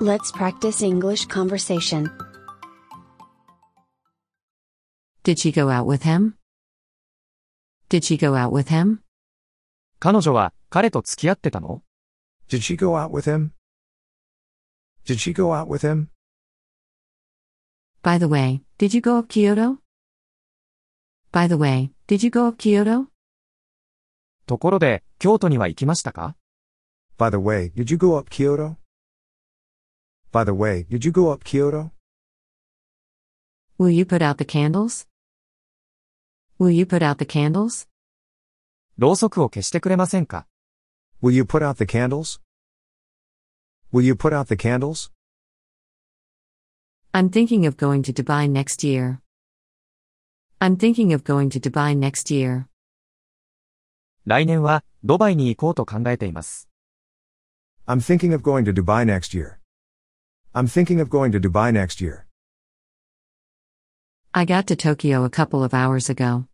Let's practice English conversation. Did she go out with him? Did she go out with him? 彼女は彼と付き合ってたの Did she go out with him? Did she go out with him? By the way, did you go up Kyoto? By the way, did you go up Kyoto? ところで、京都には行きましたか By the way, did you go up Kyoto? By the way, did you go up Kyoto? Will you put out the candles? Will you put out the candles? ろうそくを消してくれませんか Will you put out the candles? Will you put out the candles? I'm thinking of going to Dubai next year. I'm thinking of going to Dubai next year. 来年は、ドバイに行こうと考えています。 I'm thinking of going to Dubai next year. I'm thinking of going to Dubai next year. I got to Tokyo a couple of hours ago.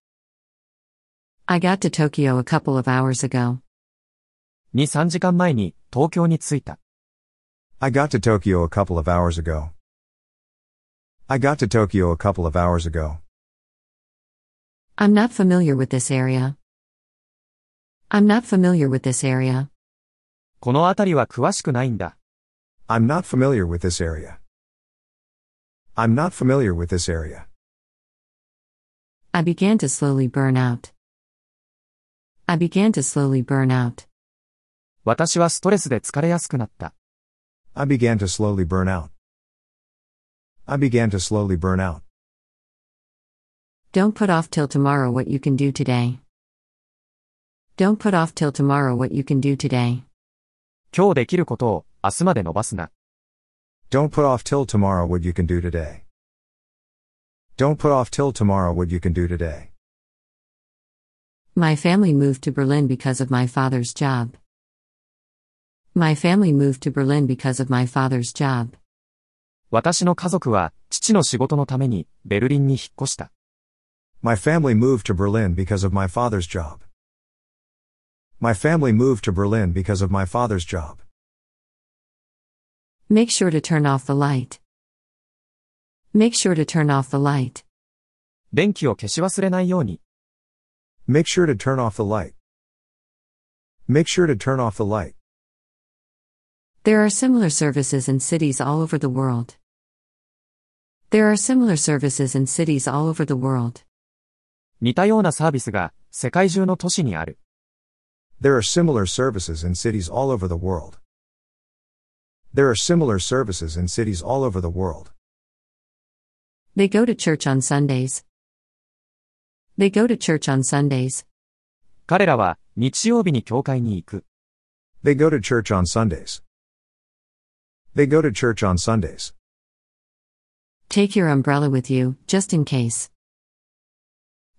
I got to Tokyo a couple of hours ago. 2、3時間前に、東京に着いた。 I got to Tokyo a couple of hours ago. I got to Tokyo a couple of hours ago. I'm not familiar with this area. I'm not familiar with this area. この辺りは詳しくないんだ。 I'm not familiar with this area. I'm not familiar with this area. I began to slowly burn out. I began to slowly burn out. 私はストレスで疲れやすくなった。 I began to slowly burn out. I began to slowly burn out. Don't put off till tomorrow what you can do today. Don't put off till tomorrow what you can do today. 今日できることを、 明日まで伸ばすな。 Don't put off till tomorrow what you can do today. Don't put off till tomorrow what you can do today. My family moved to Berlin because of my father's job. My family moved to Berlin because of my father's job. 私の家族は、父の仕事のために、ベルリンに引っ越した。 My family moved to Berlin because of my father's job. My family moved to Berlin because of my father's job. Make sure to turn off the light. Make sure to turn off the light. 電気を消し忘れないように。 Make sure to turn off the light. Make sure to turn off the light. There are similar services in cities all over the world. There are similar services in cities all over the world. 似たようなサービスが、世界中の都市にある。 There are similar services in cities all over the world. There are similar services in cities all over the world. They go to church on Sundays. They go to church on Sundays. 彼らは、日曜日に教会に行く。 They go to church on Sundays. They go to church on Sundays. Take your umbrella with you, just in case.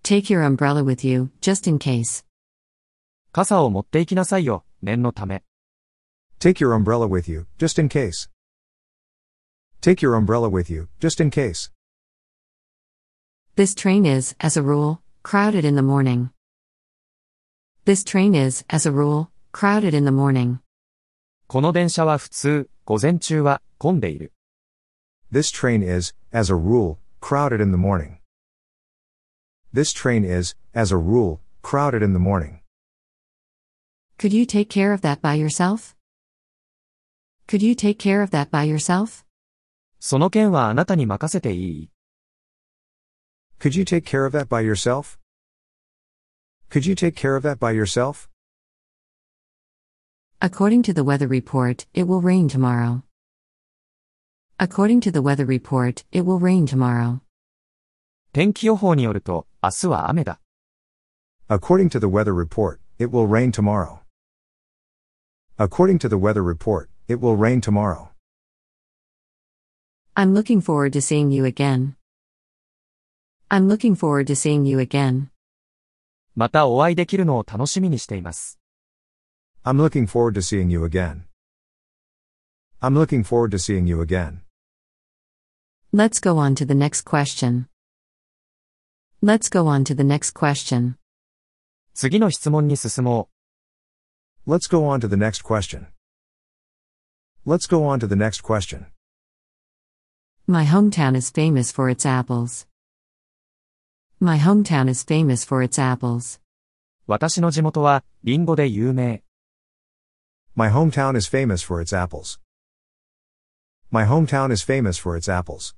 Take your umbrella with you, just in case. 傘を持って行きなさいよ、念のため。 Take your umbrella with you, just in case. Take your umbrella with you, just in case. This train is, as a rule, crowded in the morning. This train is, as a rule, crowded in the morning. この電車は普通、午前中は、混んでいる。 This train is, as a rule, crowded in the morning. This train is, as a rule, crowded in the morning. Could you take care of that by yourself? Could you take care of that by yourself? その件はあなたに任せていい Could you take care of that by yourself? Could you take care of that by yourself? According to the weather report, it will rain tomorrow. According to the weather report, it will rain tomorrow. 天気予報によると、明日は雨だ。 According to the weather report, it will rain tomorrow. According to the weather report, it will rain tomorrow. I'm looking forward to seeing you again. I'm looking forward to seeing you again. またお会いできるのを楽しみにしています。 I'm looking forward to seeing you again. I'm looking forward to seeing you again. Let's go on to the next question. Let's go on to the next question. 次の質問に進もう。 Let's go on to the next question. Let's go on to the next question. My hometown is famous for its apples. My hometown is famous for its apples. 私の地元は、リンゴで有名。 My hometown is famous for its apples. My hometown is famous for its apples.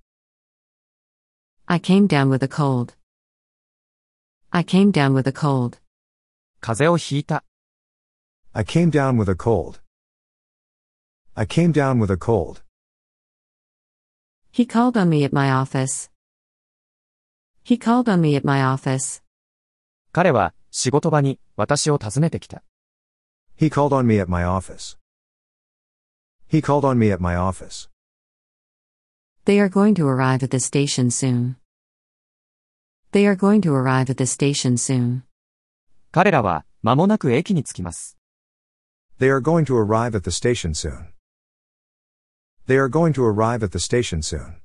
I came down with a cold. I came down with a cold. 風邪をひいた。 I came down with a cold. I came down with a cold. He called on me at my office. He called on me at my office. 彼は、仕事場に、私を訪ねてきた。He called on me at my office. He called on me at my office. They are going to arrive at the station soon. They are going to arrive at the station soon. 彼らは、間もなく駅に着きます。They are going to arrive at the station soon. They are going to arrive at the station soon.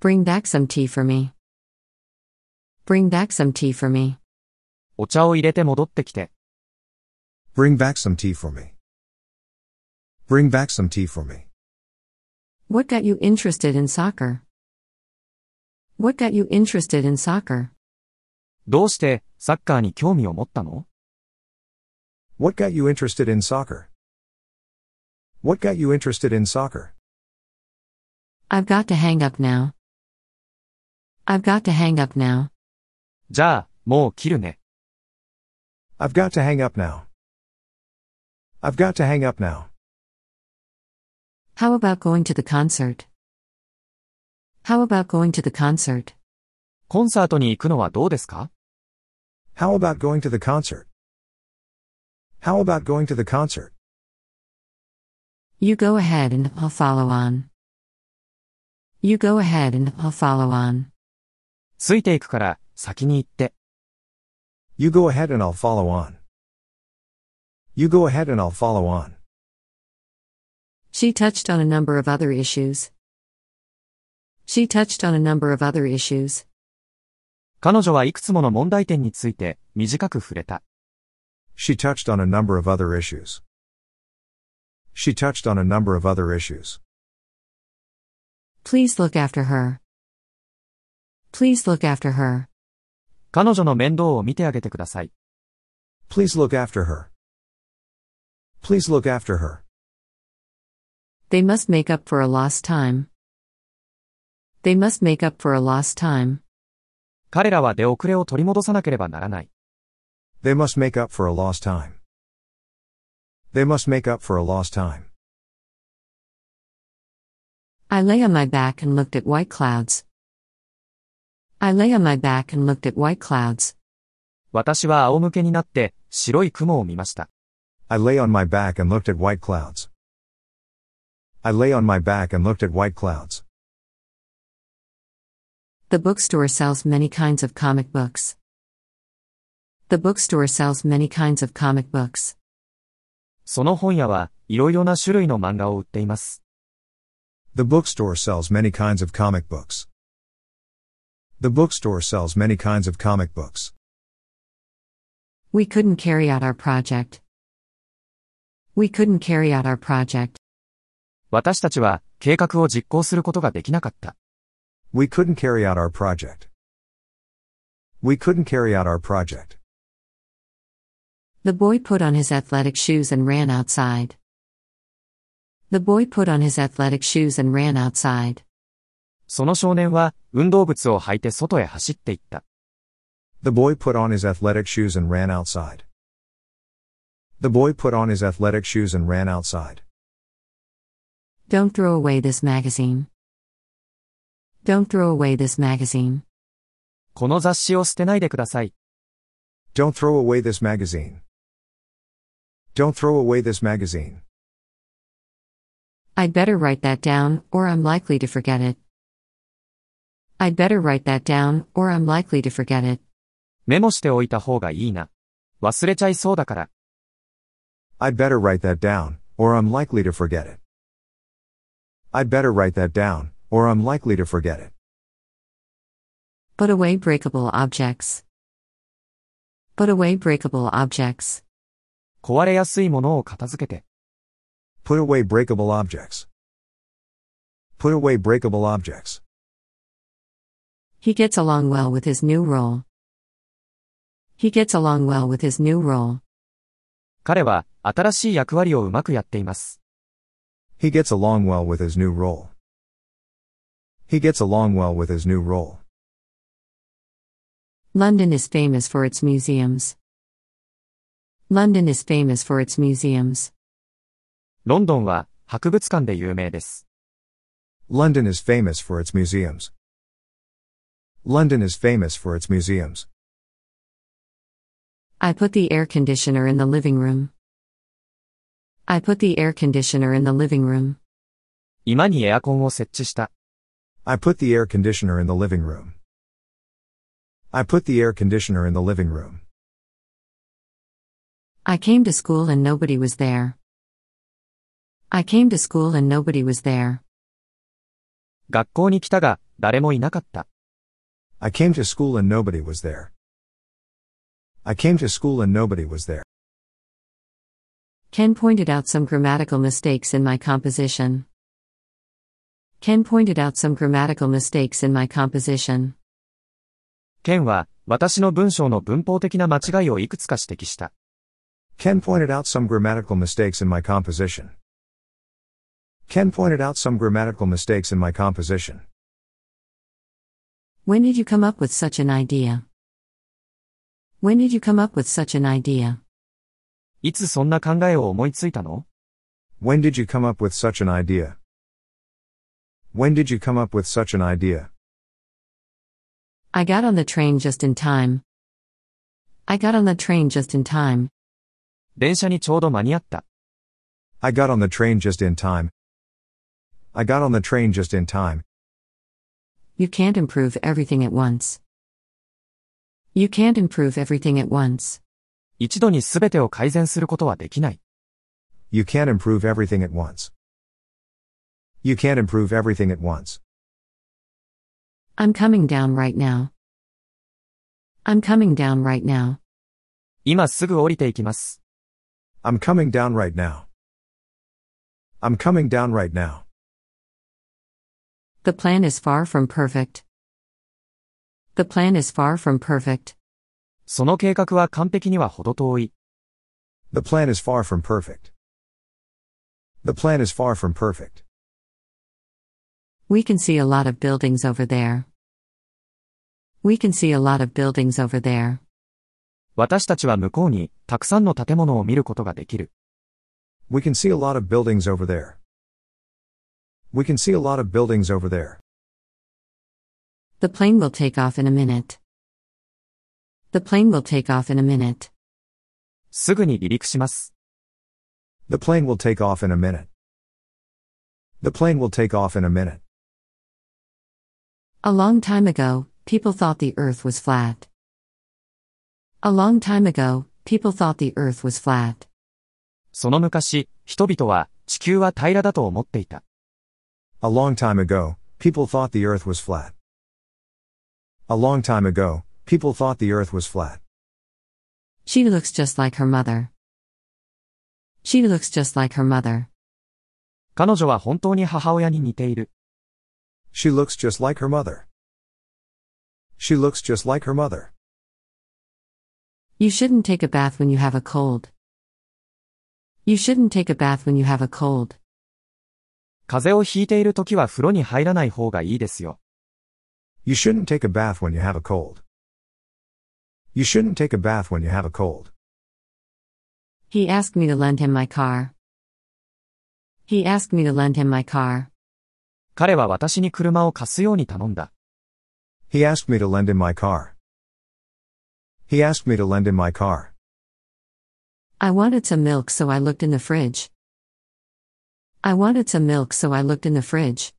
Bring back some tea for me. Bring back some tea for me. お茶を入れて戻ってきて。 Bring back some tea for me. Bring back some tea for me. What got you interested in soccer? What got you interested in soccer? どうして、サッカーに興味を持ったの What got you interested in soccer? What got you interested in soccer? I've got to hang up now. I've got to hang up now. じゃあ、もう切るね。 I've got to hang up now. I've got to hang up now. How about going to the concert? How about going to the concert? コンサートに行くのはどうですか How about going to the concert? How about going to the concert? You go ahead and I'll follow on. You go ahead and I'll follow on. ついていくから、先に行って。 You go ahead and I'll follow on. You go ahead and I'll follow on. She touched on a number of other issues. She touched on a number of other issues. 彼女はいくつもの問題点について、短く触れた。 She touched on a number of other issues. She touched on a number of other issues. Please look after her. Please look after her. 彼女の面倒を見てあげてください。 Please look after her. Please look after her. They must make up for a lost time. They must make up for a lost time. 彼らは出遅れを取り戻さなければならない。 They must make up for a lost time. They must make up for a lost time. I lay on my back and looked at white clouds. I lay on my back and looked at white clouds. 私は仰向けになって、白い雲を見ました。 I lay on my back and looked at white clouds. I lay on my back and looked at white clouds. The bookstore sells many kinds of comic books. The bookstore sells many kinds of comic books. その本屋は、いろいろな種類の漫画を売っています。The bookstore sells many kinds of comic books. The bookstore sells many kinds of comic books. We couldn't carry out our project. We couldn't carry out our project. 私たちは、計画を実行することができなかった。We couldn't carry out our project. We couldn't carry out our project. The boy put on his athletic shoes and ran outside. The boy put on his athletic shoes and ran outside. その少年は、運動靴を履いて外へ走っていった。 The boy put on his athletic shoes and ran outside. The boy put on his athletic shoes and ran outside. Don't throw away this magazine. Don't throw away this magazine. この雑誌を捨てないでください。 Don't throw away this magazine. Don't throw away this magazine. I'd better write that down, or I'm likely to forget it. I'd better write that down, or I'm likely to forget it. メモしておいた方がいいな。忘れちゃいそうだから。 I'd better write that down, or I'm likely to forget it. I'd better write that down, or I'm likely to forget it. Put away breakable objects. Put away breakable objects. 壊れやすいものを片付けて。 Put away breakable objects. Put away breakable objects. He gets along well with his new role. He gets along well with his new role. 彼は新しい役割をうまくやっています。 He gets along well with his new role. He gets along well with his new role. London is famous for its museums. London is famous for its museums. ロンドンは博物館で有名です。 London is famous for its museums. London is famous for its museums. I put the air conditioner in the living room. I put the air conditioner in the living room. 居間にエアコンを設置した。 I put the air conditioner in the living room. I put the air conditioner in the living room. I came to school and nobody was there. I came to school and nobody was there. 学校に来たが、誰もいなかった。 I came to school and nobody was there. I came to school and nobody was there. Ken pointed out some grammatical mistakes in my composition. Ken pointed out some grammatical mistakes in my composition. ケンは、私の文章の文法的な間違いをいくつか指摘した。 Ken pointed out some grammatical mistakes in my composition. Ken pointed out some grammatical mistakes in my composition. When did you come up with such an idea? When did you come up with such an idea? いつそんな考えを思いついたの When did you come up with such an idea? When did you come up with such an idea? I got on the train just in time. I got on the train just in time. 電車にちょうど間に合った。 I got on the train just in time. I got on the train just in time. You can't improve everything at once. You can't improve everything at once. 一度に全てを改善することはできない。 You can't improve everything at once. You can't improve everything at once. I'm coming down right now. I'm coming down right now. 今すぐ降りていきます。 I'm coming down right now. I'm coming down right now. The plan is far from perfect. The plan is far from perfect. その計画は完璧には程遠い。 The plan is far from perfect. The plan is far from perfect. We can see a lot of buildings over there. We can see a lot of buildings over there. 私たちは向こうに、たくさんの建物を見ることができる。 We can see a lot of buildings over there. We can see a lot of buildings over there. The plane will take off in a minute. The plane will take off in a minute. すぐに離陸します。 The plane will take off in a minute. The plane will take off in a minute. A long time ago, people thought the earth was flat. A long time ago, people thought the earth was flat. その昔、人々は地球は平らだと思っていた。 A long time ago, people thought the earth was flat. A long time ago, people thought the earth was flat. She looks just like her mother. She looks just like her mother. 彼女は本当に母親に似ている。 She looks just like her mother. She looks just like her mother. You shouldn't take a bath when you have a cold. You shouldn't take a bath when you have a cold. 風邪をひいている時は風呂に入らない方がいいですよ。 You shouldn't take a bath when you have a cold. You shouldn't take a bath when you have a cold. He asked me to lend him my car. He asked me to lend him my car. 彼は私に車を貸すように頼んだ。 He asked me to lend him my car. He asked me to lend him my car. I wanted some milk, so I looked in the fridge. I wanted some milk, so I looked in the fridge.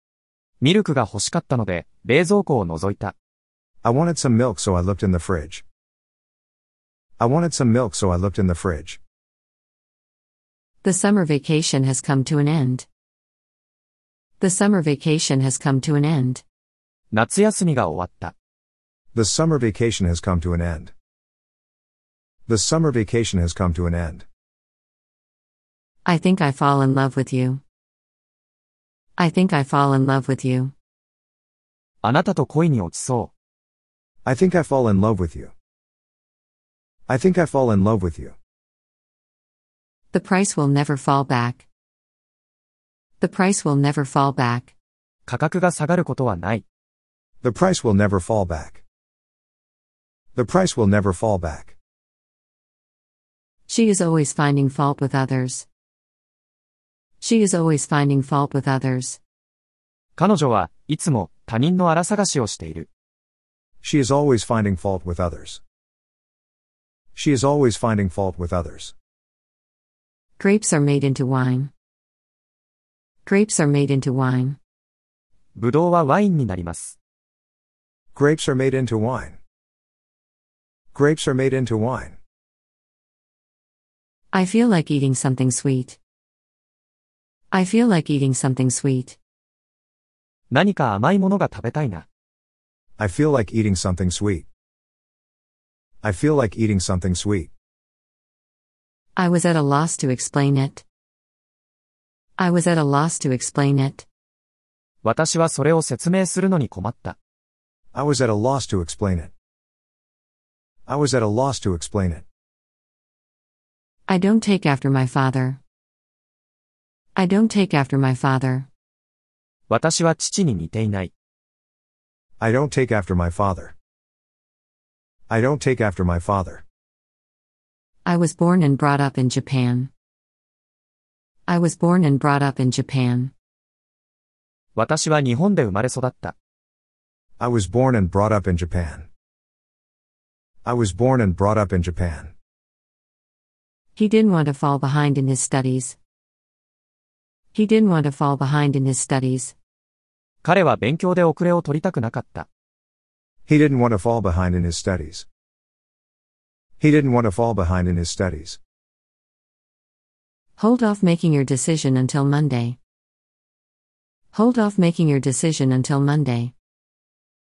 ミルクが欲しかったので、冷蔵庫を覗いた。 I wanted some milk, so I looked in the fridge. I wanted some milk, so I looked in the fridge. The summer vacation has come to an end. The summer vacation has come to an end. 夏休みが終わった。 The summer vacation has come to an end. The summer vacation has come to an end. I think I fall in love with you. I think I fall in love with you. あなたと恋に落ちそ I think I fall in love with you. I think I fall in love with you. The price will never fall back. The price will never fall back. う。価格が下がることはない。 The price will never fall back. The price will never fall back. She is always finding fault with others. She is always finding fault with others. 彼女はいつも他人の荒探しをしている。 She is always finding fault with others. She is always finding fault with others. Grapes are made into wine. Grapes are made into wine. ぶどうはワインになります。 Grapes are made into wine. Grapes are made into wine. I feel like eating something sweet. I feel like eating something sweet. 何か甘いものが食べたいな。 I feel like eating something sweet. I feel like eating something sweet. I was at a loss to explain it. I was at a loss to explain it. 私はそれを説明するのに困った。 I was at a loss to explain it. I was at a loss to explain it. I don't take after my father. I don't take after my father. 私は父に似ていない。 I don't take after my father. I don't take after my father. I was born and brought up in Japan. I was born and brought up in Japan. 私は日本で生まれ育った。 I was born and brought up in Japan. I was born and brought up in Japan. He didn't want to fall behind in his studies. He didn't want to fall behind in his studies. 彼は勉強で遅れを取りたくなかった。 He didn't want to fall behind in his studies. He didn't want to fall behind in his studies. Hold off making your decision until Monday. Hold off making your decision until Monday.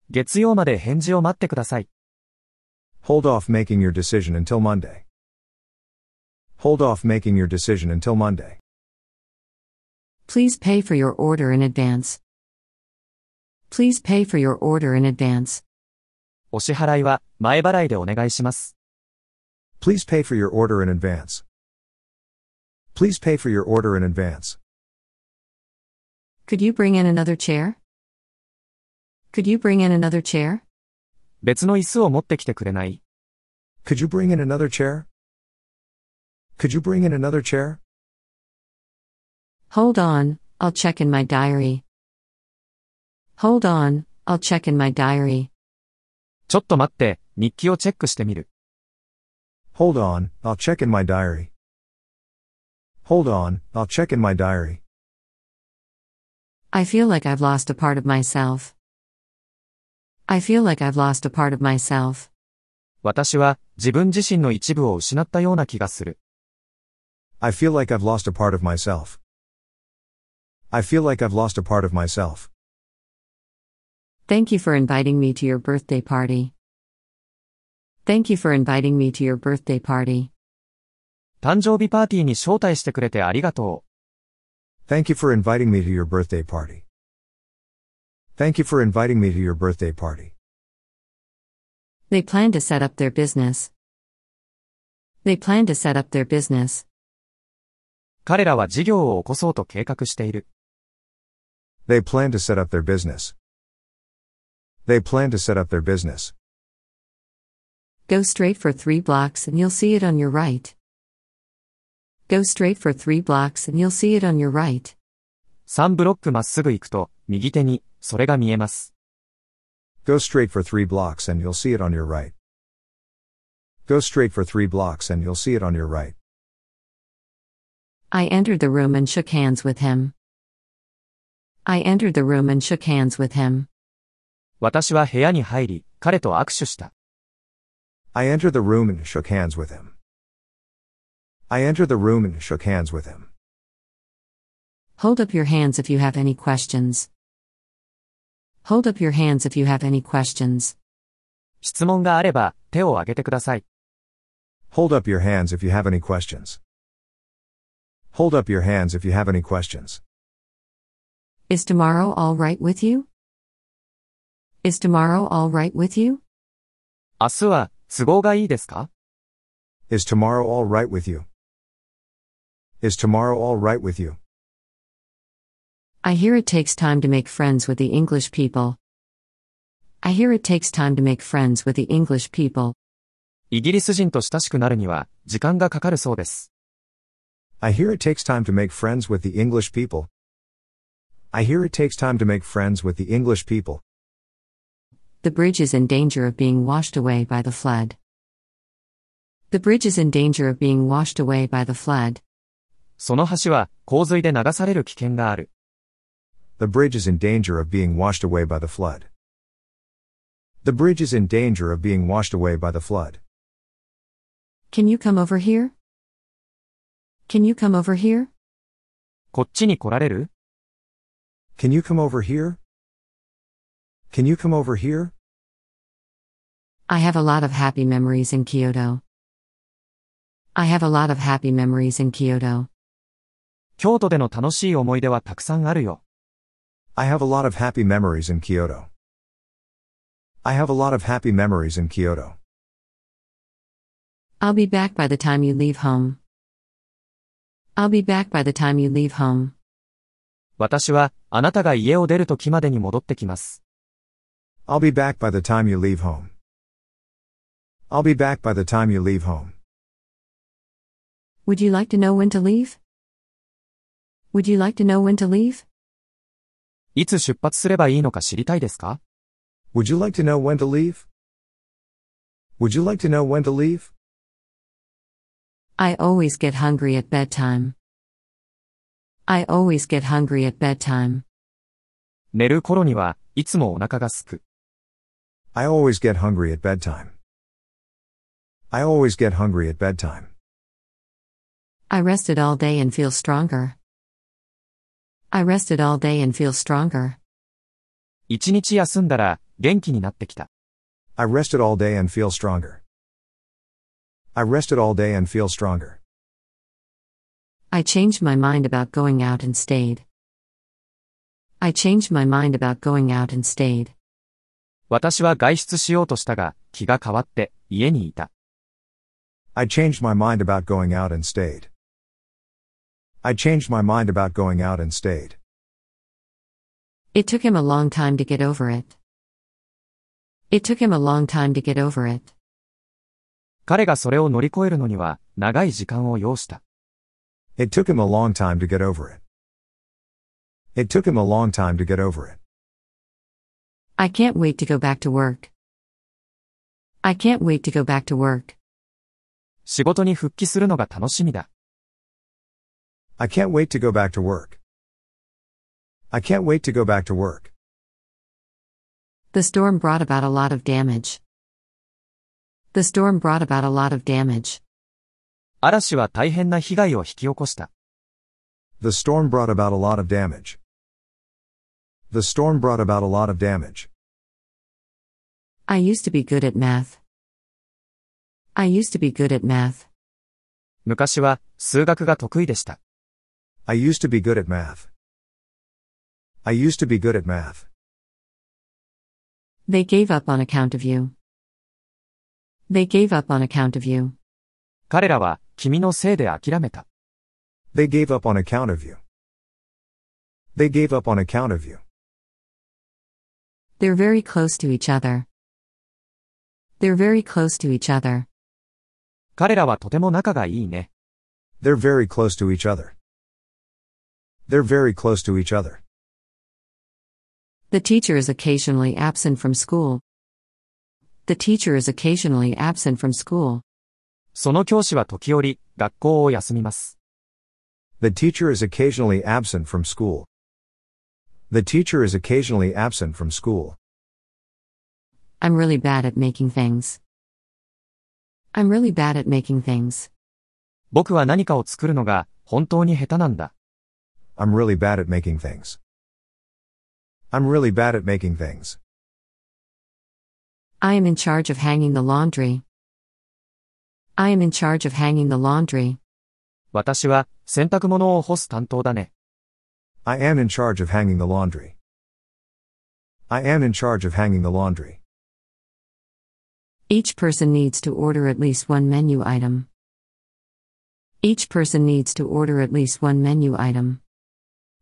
月曜まで返事を待ってください。 Hold off making your decision until Monday. Hold off making your decision until Monday. Please pay for your order in advance. Please pay for your order in advance. お支払いは前払いでお願いします。 Please pay for your order in advance. Please pay for your order in advance. Could you bring in another chair? Could you bring in another chair? 別の椅子を持ってきてくれない Could you bring in another chair? Could you bring in another chair? Hold on, I'll check in my diary. Hold on, I'll check in my diary. ちょっと待って、日記をチェックしてみる。Hold on, I'll check in my diary. Hold on, I'll check in my diary. I feel like I've lost a part of myself. I feel like I've lost a part of myself. 私は自分自身の一部を失ったような気がする。I feel like I've lost a part of myself. I feel like I've lost a part of myself. Thank you for inviting me to your birthday party. Thank you for inviting me to your birthday party. 誕生日パーティーに招待してくれてありがとう。 Thank you for inviting me to your birthday party. Thank you for inviting me to your birthday party. They plan to set up their business. They plan to set up their business. 彼らは事業を起こそうと計画している。They plan to set up their business. They plan to set up their business. Go straight for three blocks and you'll see it on your right. Go straight for three blocks and you'll see it on your right. 3ブロックまっすぐ行くと、右手に、それが見えます。Go straight for three blocks and you'll see it on your right. Go straight for three blocks and you'll see it on your right. I entered the room and shook hands with him. I entered the room and shook hands with him. 私は部屋に入り、彼と握手した。 I entered the room and shook hands with him. I entered the room and shook hands with him. Hold up your hands if you have any questions. Hold up your hands if you have any questions. 質問があれば、手を挙げてください。 Hold up your hands if you have any questions. Hold up your hands if you have any questions. Is tomorrow all right with you? Is tomorrow all right with you? 明日は都合がいいですか Is tomorrow all right with you? Is tomorrow all right with you? I hear it takes time to make friends with the English people. I hear it takes time to make friends with the English people. イギリス人と親しくなるには時間がかかるそうです。 I hear it takes time to make friends with the English people. I hear it takes time to make friends with the English people. The bridge is in danger of being washed away by the flood. The bridge is in danger of being washed away by the flood. その橋は洪水で流される危険がある。 The bridge is in danger of being washed away by the flood. The bridge is in danger of being washed away by the flood. Can you come over here? Can you come over here? こっちに来られる Can you come over here? Can you come over here? I have a lot of happy memories in Kyoto. I have a lot of happy memories in Kyoto. 京都での楽しい思い出はたくさんあるよ。 I have a lot of happy memories in Kyoto. I have a lot of happy memories in Kyoto. I'll be back by the time you leave home. I'll be back by the time you leave home. 私はあなたが家を出る時までに戻ってきます。I'll be back by the time you leave home. I'll be back by the time you leave home. Would you like to know when to leave? Would you like to know when to leave? いつ出発すればいいのか知りたいですか Would you like to know when to leave? Would you like to know when to leave? I always get hungry at bedtime. I always get hungry at bedtime. 寝る頃にはいつもお腹がすく。 I always get hungry at bedtime. I always get hungry at bedtime. I rested all day and feel stronger. I rested all day and feel stronger. 一日休んだら元気になってきた。 I rested all day and feel stronger. I rested all day and feel stronger. I changed my mind about going out and stayed. I changed my mind about going out and stayed. 私は外出しようとしたが、気が変わって家にいた。 I changed my mind about going out and stayed. I changed my mind about going out and stayed. It took him a long time to get over it. It took him a long time to get over it. 彼がそれを乗り越えるのには長い時間を要した。 It took him a long time to get over it. It took him a long time to get over it. I can't wait to go back to work. I can't wait to go back to work. 仕事に復帰するのが楽しみだ。 I can't wait to go back to work. I can't wait to go back to work. The storm brought about a lot of damage. The storm brought about a lot of damage. 嵐は大変な被害を引き起こした。 The storm brought about a lot of damage. The storm brought about a lot of damage. I used to be good at math. I used to be good at math. 昔は数学が得意でした。 I used to be good at math. I used to be good at math. They gave up on account of you. They gave up on account of you. 彼らは君のせいで諦めた。 They gave up on account of you. They gave up on account of you. They're very close to each other. They're very close to each other. 彼らはとても仲がいいね。 They're very close to each other. They're very close to each other. The teacher is occasionally absent from school. The teacher is occasionally absent from school. その教師は時折、学校を休みます。 The teacher is occasionally absent from school. The teacher is occasionally absent from school. I'm really bad at making things. I'm really bad at making things. 僕は何かを作るのが本当に下手なんだ。 I'm really bad at making things. I'm really bad at making things. I am in charge of hanging the laundry. I am in charge of hanging the laundry. 私は洗濯物を干す担当だね。 I am in charge of hanging the laundry. I am in charge of hanging the laundry. Each person needs to order at least one menu item. Each person needs to order at least one menu item.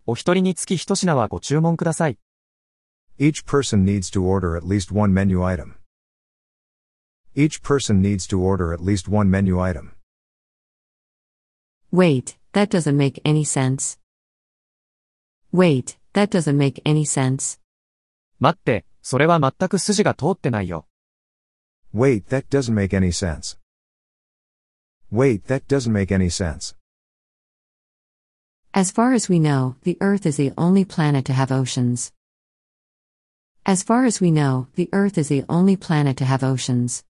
お一人につき一品はご注文ください。 Each person needs to order at least one menu item. Each person needs to order at least one menu item. Wait, that doesn't make any sense. Wait, that doesn't make any sense. 待って、それは全く筋が通ってないよ。 Wait, that doesn't make any sense. Wait, that doesn't make any sense. As far as we know, the Earth is the only planet to have oceans. As far as we know, the Earth is the only planet to have oceans.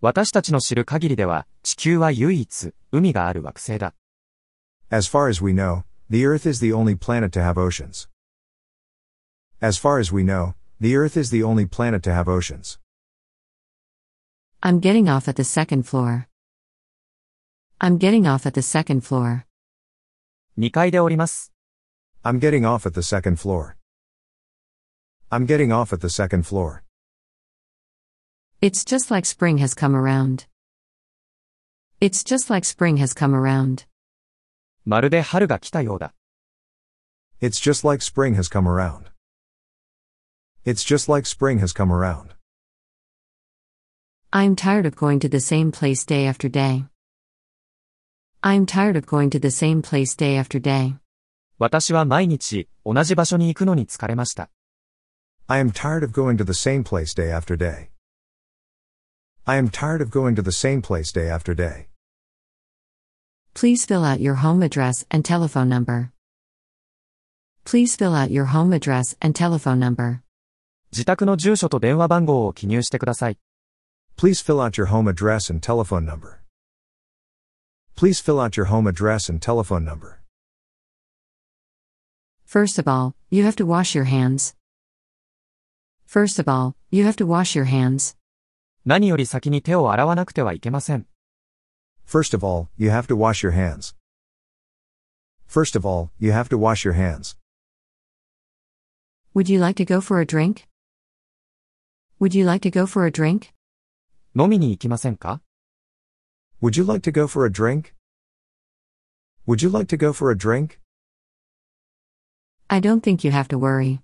私たちの知る限りでは、地球は唯一、海がある惑星だ。 As far as we know, the Earth is the only planet to have oceans. As far as we know, the Earth is the only planet to have oceans. I'm getting off at the second floor. I'm getting off at the second floor. 2階で降ります。 I'm getting off at the second floor. I'm getting off at the second floor. It's just like spring has come around. It's just like spring has come around. まるで春が来たようだ。 It's just like spring has come around. It's just like spring has come around. I'm tired of going to the same place day after day. I'm tired of going to the same place day after day. 私は毎日、同じ場所に行くのに疲れました。 I am tired of going to the same place day after day. I am tired of going to the same place day after day. Please fill out your home address and telephone number. Please fill out your home address and telephone number. 自宅の住所と電話番号を記入してください。 Please fill out your home address and telephone number. Please fill out your home address and telephone number. First of all, you have to wash your hands. First of all, you have to wash your hands. 何より先に手を洗わなくてはいけません。 First of all, you have to wash your hands. First of all, you have to wash your hands. Would you like to go for a drink? Would you like to go for a drink? 飲みに行きませんか Would you like to go for a drink? Would you like to go for a drink? I don't think you have to worry.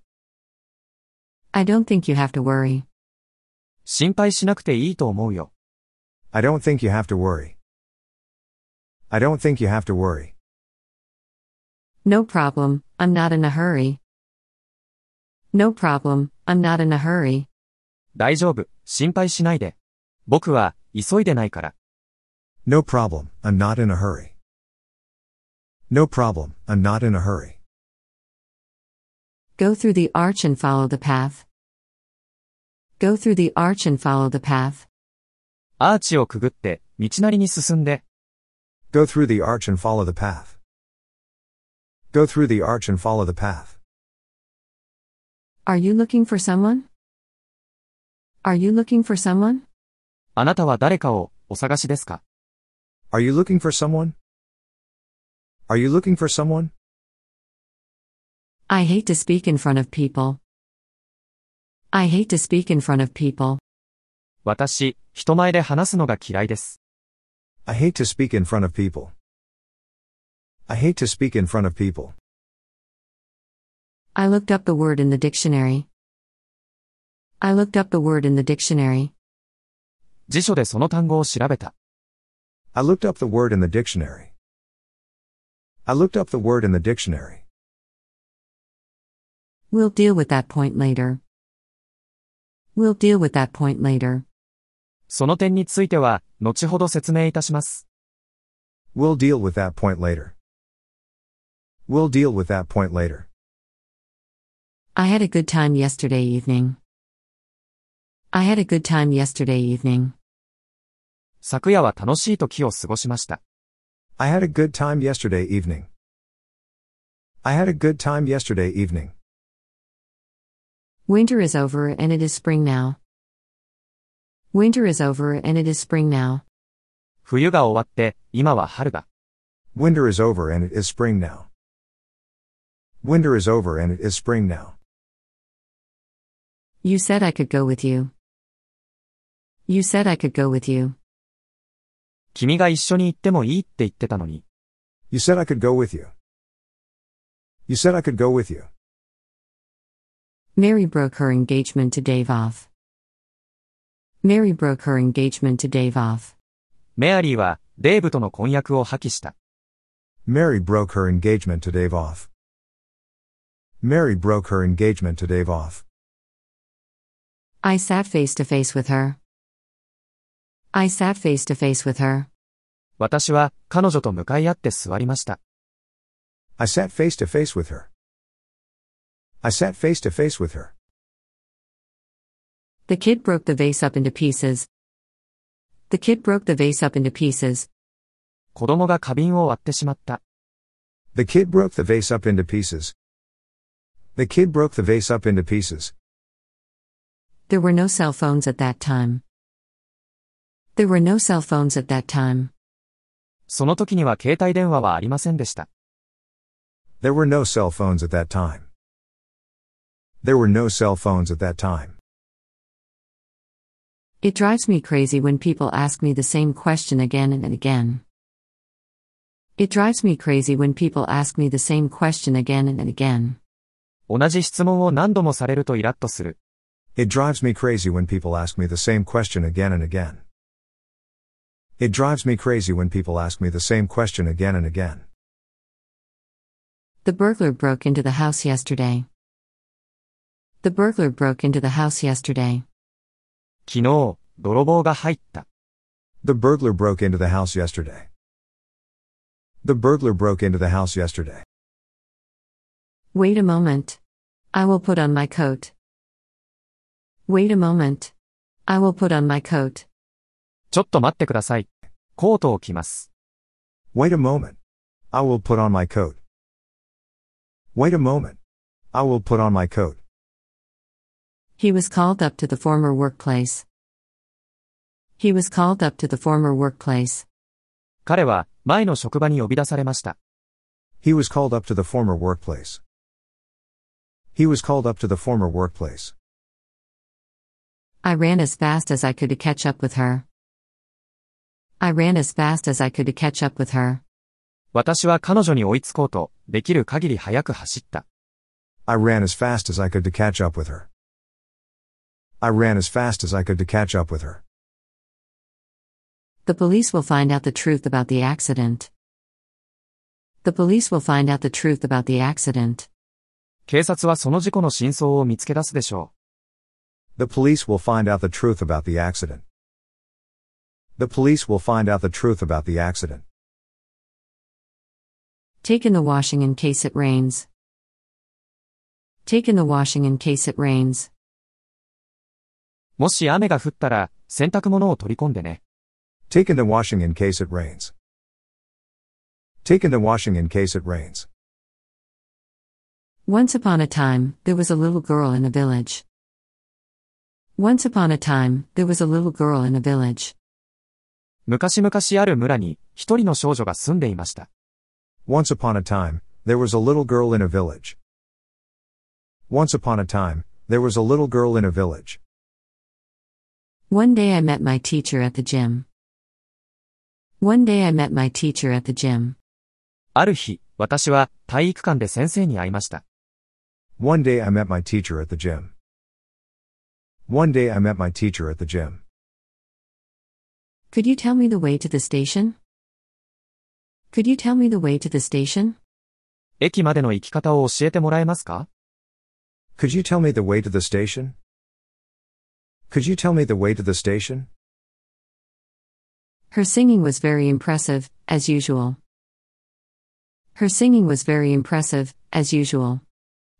I don't think you have to worry. 心配しなくていいと思うよ。 I don't think you have to worry. I don't think you have to worry. No problem, I'm not in a hurry. No problem, I'm not in a hurry. 大丈夫、心配しないで。僕は、急いでないから。 No problem, I'm not in a hurry. No problem, I'm not in a hurry. Go through the arch and follow the path. Go through the arch and follow the path. アーチをくぐって、道なりに進んで、 Go through the arch and follow the path. Go through the arch and follow the path. Are you looking for someone? Are you looking for someone? あなたは誰かを、お探しですか Are you looking for someone? Are you looking for someone? I hate to speak in front of people. I hate to speak in front of people. 私、人前で話すのが嫌いです。 I hate to speak in front of people. I hate to speak in front of people. I looked up the word in the dictionary. I looked up the word in the dictionary. 辞書でその単語を調べた。 I looked up the word in the dictionary. I looked up the word in the dictionary. We'll deal with that point later. We'll deal with that point later. その点については、後ほど説明いたします。We'll deal with that point later. We'll deal with that point later. I had a good time yesterday evening. I had a good time yesterday evening. 昨夜は楽しい時を過ごしました。I had a good time yesterday evening. I had a good time yesterday evening. Winter is over and it is spring now. Winter is over and it is spring now. 冬が終わって、今は春だ。 Winter is over and it is spring now. Winter is over and it is spring now. You said I could go with you. You said I could go with you. 君が一緒に行ってもいいって言ってたのに。 You said I could go with you. You said I could go with you. Mary broke her engagement to Dave off. Mary broke her engagement to Dave off. メアリーは、デーブとの婚約を破棄した。 Mary broke her engagement to Dave off. Mary broke her engagement to Dave off. I sat face to face with her. I sat face to face with her. 私は、彼女と向かい合って座りました。 I sat face to face with her. I sat face to face with her. The kid broke the vase up into pieces. The kid broke the vase up into pieces. 子供が花瓶を割ってしまった。 The kid broke the vase up into pieces. The kid broke the vase up into pieces. There were no cell phones at that time. There were no cell phones at that time. その時には携帯電話はありませんでした。 There were no cell phones at that time. There were no cell phones at that time. It drives me crazy when people ask me the same question again and again. It drives me crazy when people ask me the same question again and again. 同じ質問を何度もされるとイラッとする。 It drives me crazy when people ask me the same question again and again. It drives me crazy when people ask me the same question again and again. The burglar broke into the house yesterday. The burglar broke into the house yesterday. 昨日、泥棒が入った。 The burglar broke into the house yesterday. The burglar broke into the house yesterday. Wait a moment. I will put on my coat. Wait a moment. I will put on my coat. ちょっと待ってください。コートを着ます。 Wait a moment. I will put on my coat. Wait a moment. I will put on my coat. He was called up to the former workplace. He was called up to the former workplace. 彼は、前の職場に呼び出されました。 He was called up to the former workplace. He was called up to the former workplace. I ran as fast as I could to catch up with her. I ran as fast as I could to catch up with her. 私は彼女に追いつこうと、できる限り早く走った。 I ran as fast as I could to catch up with her. I ran as fast as I could to catch up with her. The police will find out the truth about the accident. The police will find out the truth about the accident. 警察はその事故の真相を見つけ出すでしょ The police will find out the truth about the accident. The police will find out the truth about the accident. Take in the washing in case it rains. Take in the washing in case it rains. う。もし雨が降ったら、洗濯物を取り込んでね。 Take into washing in case it rains. Take into washing in case it rains. Once upon a time, there was a little girl in a village. Once upon a time, there was a little girl in a village. 昔々ある村に、一人の少女が住んでいました。 Once upon a time, there was a little girl in a village. Once upon a time, there was a little girl in a village. One day I met my teacher at the gym. One day I met my teacher at the gym. ある日、私は体育館で先生に会いました。 One day I met my teacher at the gym. One day I met my teacher at the gym. Could you tell me the way to the station? Could you tell me the way to the station? 駅までの行き方を教えてもらえますか Could you tell me the way to the station? Could you tell me the way to the station? Her singing was very impressive, as usual. Her singing was very impressive, as usual.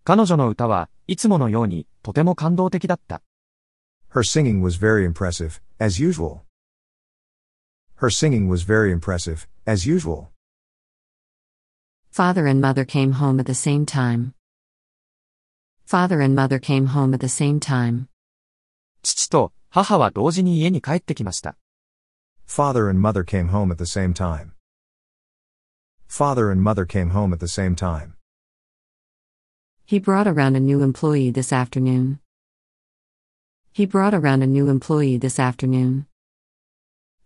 彼女の歌はいつものようにとても感動的だった。 Her singing was very impressive, as usual. Her singing was very impressive, as usual. Father and mother came home at the same time. Father and mother came home at the same time. 父と母は同時に家に帰ってきました。Father and mother came home at the same time. Father and mother came home at the same time. He brought around a new employee this afternoon. He brought around a new employee this afternoon.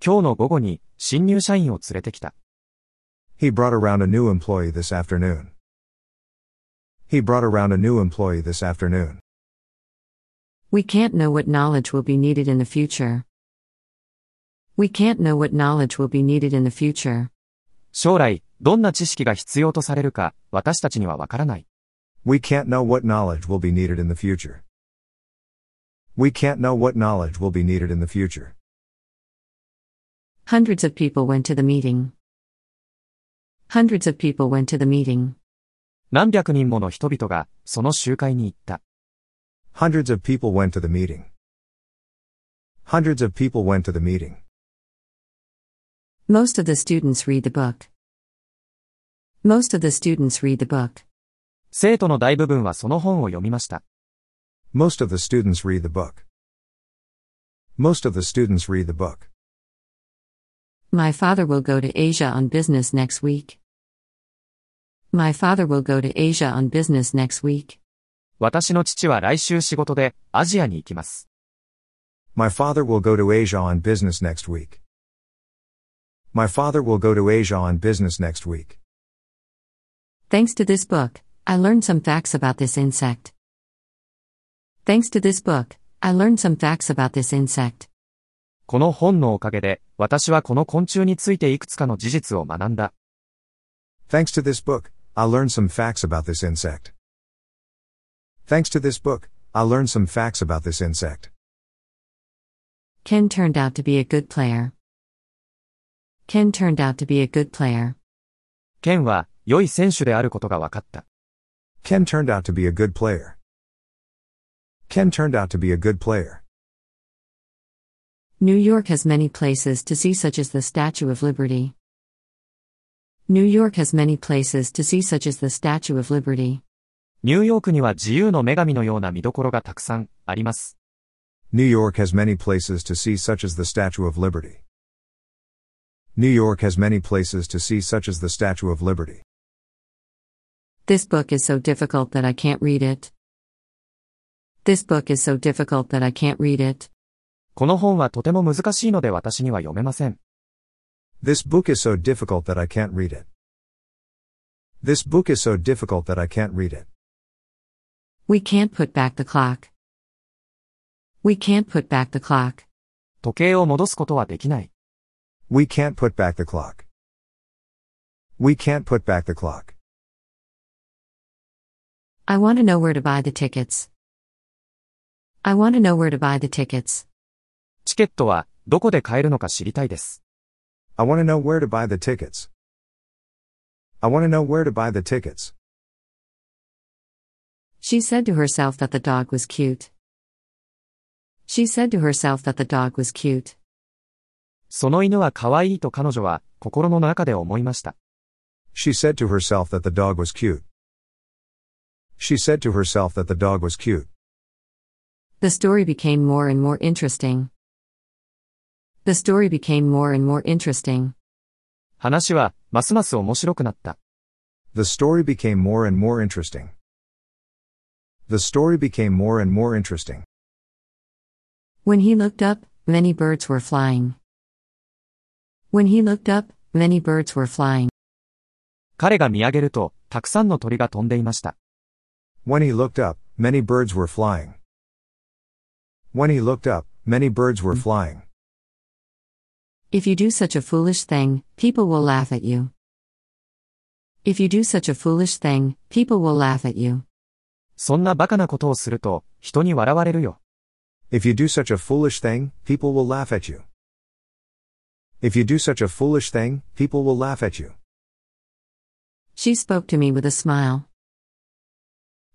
今日の午後に新入社員を連れてきた。He brought around a new employee this afternoon. He brought around a new employee this afternoon. We can't know what knowledge will be needed in the future. We can't know what knowledge will be needed in the future. 将来、どんな知識が必要とされるか、私たちにはわからない。 We can't know what knowledge will be needed in the future. We can't know what knowledge will be needed in the future. Hundreds of people went to the meeting. Hundreds of people went to the meeting. 何百人もの人々が、その集会に行った。 Hundreds of people went to the meeting. Hundreds of people went to the meeting. Most of the students read the book. Most of the students read the book. 生徒の大部分はその本を読みました。 Most of the students read the book. Most of the students read the book. My father will go to Asia on business next week. My father will go to Asia on business next week. 私の父は来週仕事でアジアに行きます。My father will go to Asia on business next week. My father will go to Asia on business next week. Thanks to this book, I learned some facts about this insect. Thanks to this book, I learned some facts about this insect. この本のおかげで、私はこの昆虫についていくつかの事実を学んだ。Thanks to this book, I learned some facts about this insect. Thanks to this book, I learned some facts about this insect. Ken turned out to be a good player. Ken turned out to be a good player. ケンは、良い選手であることが分かった。 Ken turned out to be a good player. Ken turned out to be a good player. New York has many places to see, such as the Statue of Liberty. New York has many places to see, such as the Statue of Liberty. ニューヨークには自由の女神のような見どころがたくさんあります。New York has many places to see, such as the Statue of Liberty. New York has many places to see, such as the Statue of Liberty. This book is so difficult that I can't read it. This book is so difficult that I can't read it. この本はとても難しいので私には読めません。This book is so difficult that I can't read it. This book is so difficult that I can't read it. We can't put back the clock. We can't put back the clock. 時計を戻すことはできない。 We can't put back the clock. We can't put back the clock. I want to know where to buy the tickets. I want to know where to buy the tickets. チケットはどこで買えるのか知りたいです。 I want to know where to buy the tickets. I want to know where to buy the tickets. She said to herself that the dog was cute. She said to herself that the dog was cute. その犬は可愛いと彼女は心の中で思いました。 She said to herself that the dog was cute. She said to herself that the dog was cute. The story became more and more interesting. The story became more and more interesting. 話はますます面白くなった。 The story became more and more interesting. The story became more and more interesting. When he looked up, many birds were flying. When he looked up, many birds were flying. 彼が見上げると、たくさんの鳥が飛んでいました。 When he looked up, many birds were flying. When he looked up, many birds were flying. If you do such a foolish thing, people will laugh at you. If you do such a foolish thing, people will laugh at you. そんなバカなことをすると、人に笑われるよ。If you do such a foolish thing, people will laugh at you. If you do such a foolish thing, people will laugh at you. She spoke to me with a smile.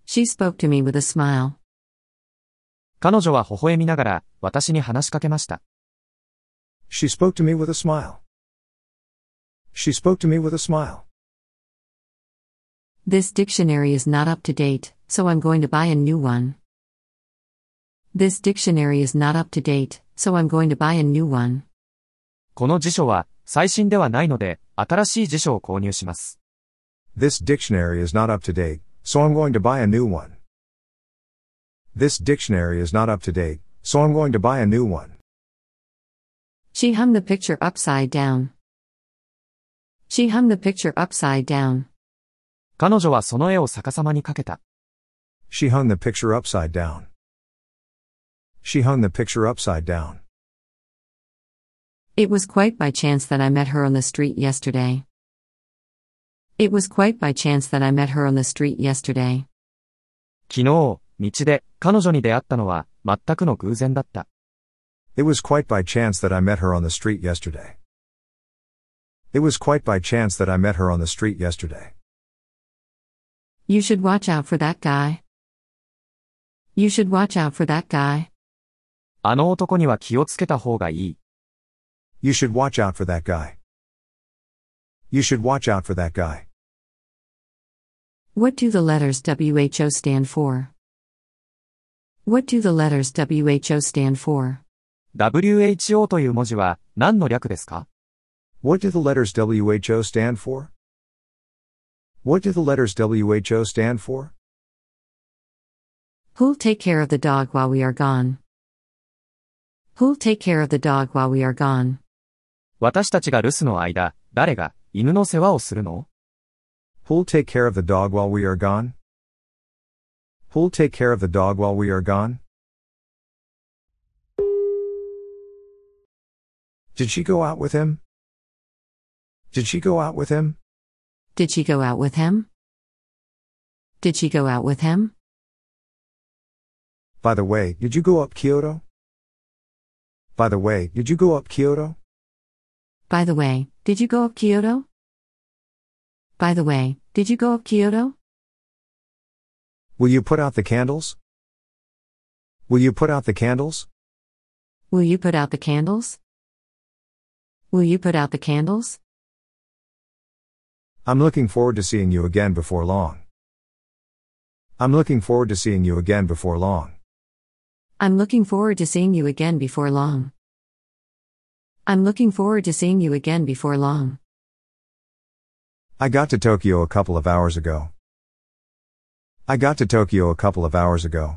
She spoke to me with a smile. 彼女は微笑みながら、私に話しかけました。She spoke to me with a smile. She spoke to me with a smile. This dictionary is not up to date, so I'm going to buy a new one. This dictionary is not up to date, so I'm going to buy a new one. この辞書は、 最新ではないので、新しい辞書を購入します。 This dictionary is not up to date, so I'm going to buy a new one. This dictionary is not up to date, so I'm going to buy a new one. She hung the picture upside down. She hung the picture upside down. 彼女はその絵を逆さまにかけた。She hung the picture upside down. She hung the picture upside down. It was quite by chance that I met her on the street yesterday. It was quite by chance that I met her on the street yesterday. 昨日、道で彼女に出会ったのは全くの偶然だった。It was quite by chance that I met her on the street yesterday. It was quite by chance that I met her on the street yesterday. You should watch out for that guy. You should watch out for that guy. あの男には気をつけた方がいい。 You should watch out for that guy. You should watch out for that guy. What do the letters WHO stand for? What do the letters WHO stand for? WHO という文字は何の略ですか What do the letters WHO stand for? What do the letters WHO stand for? Who'll take care of the dog while we are gone? Who'll take care of the dog while we are gone? 私たちが留守の間、誰が犬の世話をするの Who'll take care of the dog while we are gone? Who'll take care of the dog while we are gone? Did she go out with him? Did she go out with him? Did she go out with him? Did she go out with him? By the way, did you go up Kyoto? By the way, did you go up Kyoto? By the way, did you go up Kyoto? By the way, did you go up Kyoto? Will you put out the candles? Will you put out the candles? Will you put out the candles? Will you put out the candles? I'm looking forward to seeing you again before long. I'm looking forward to seeing you again before long. I'm looking forward to seeing you again before long. I'm looking forward to seeing you again before long. I got to Tokyo a couple of hours ago. I got to Tokyo a couple of hours ago.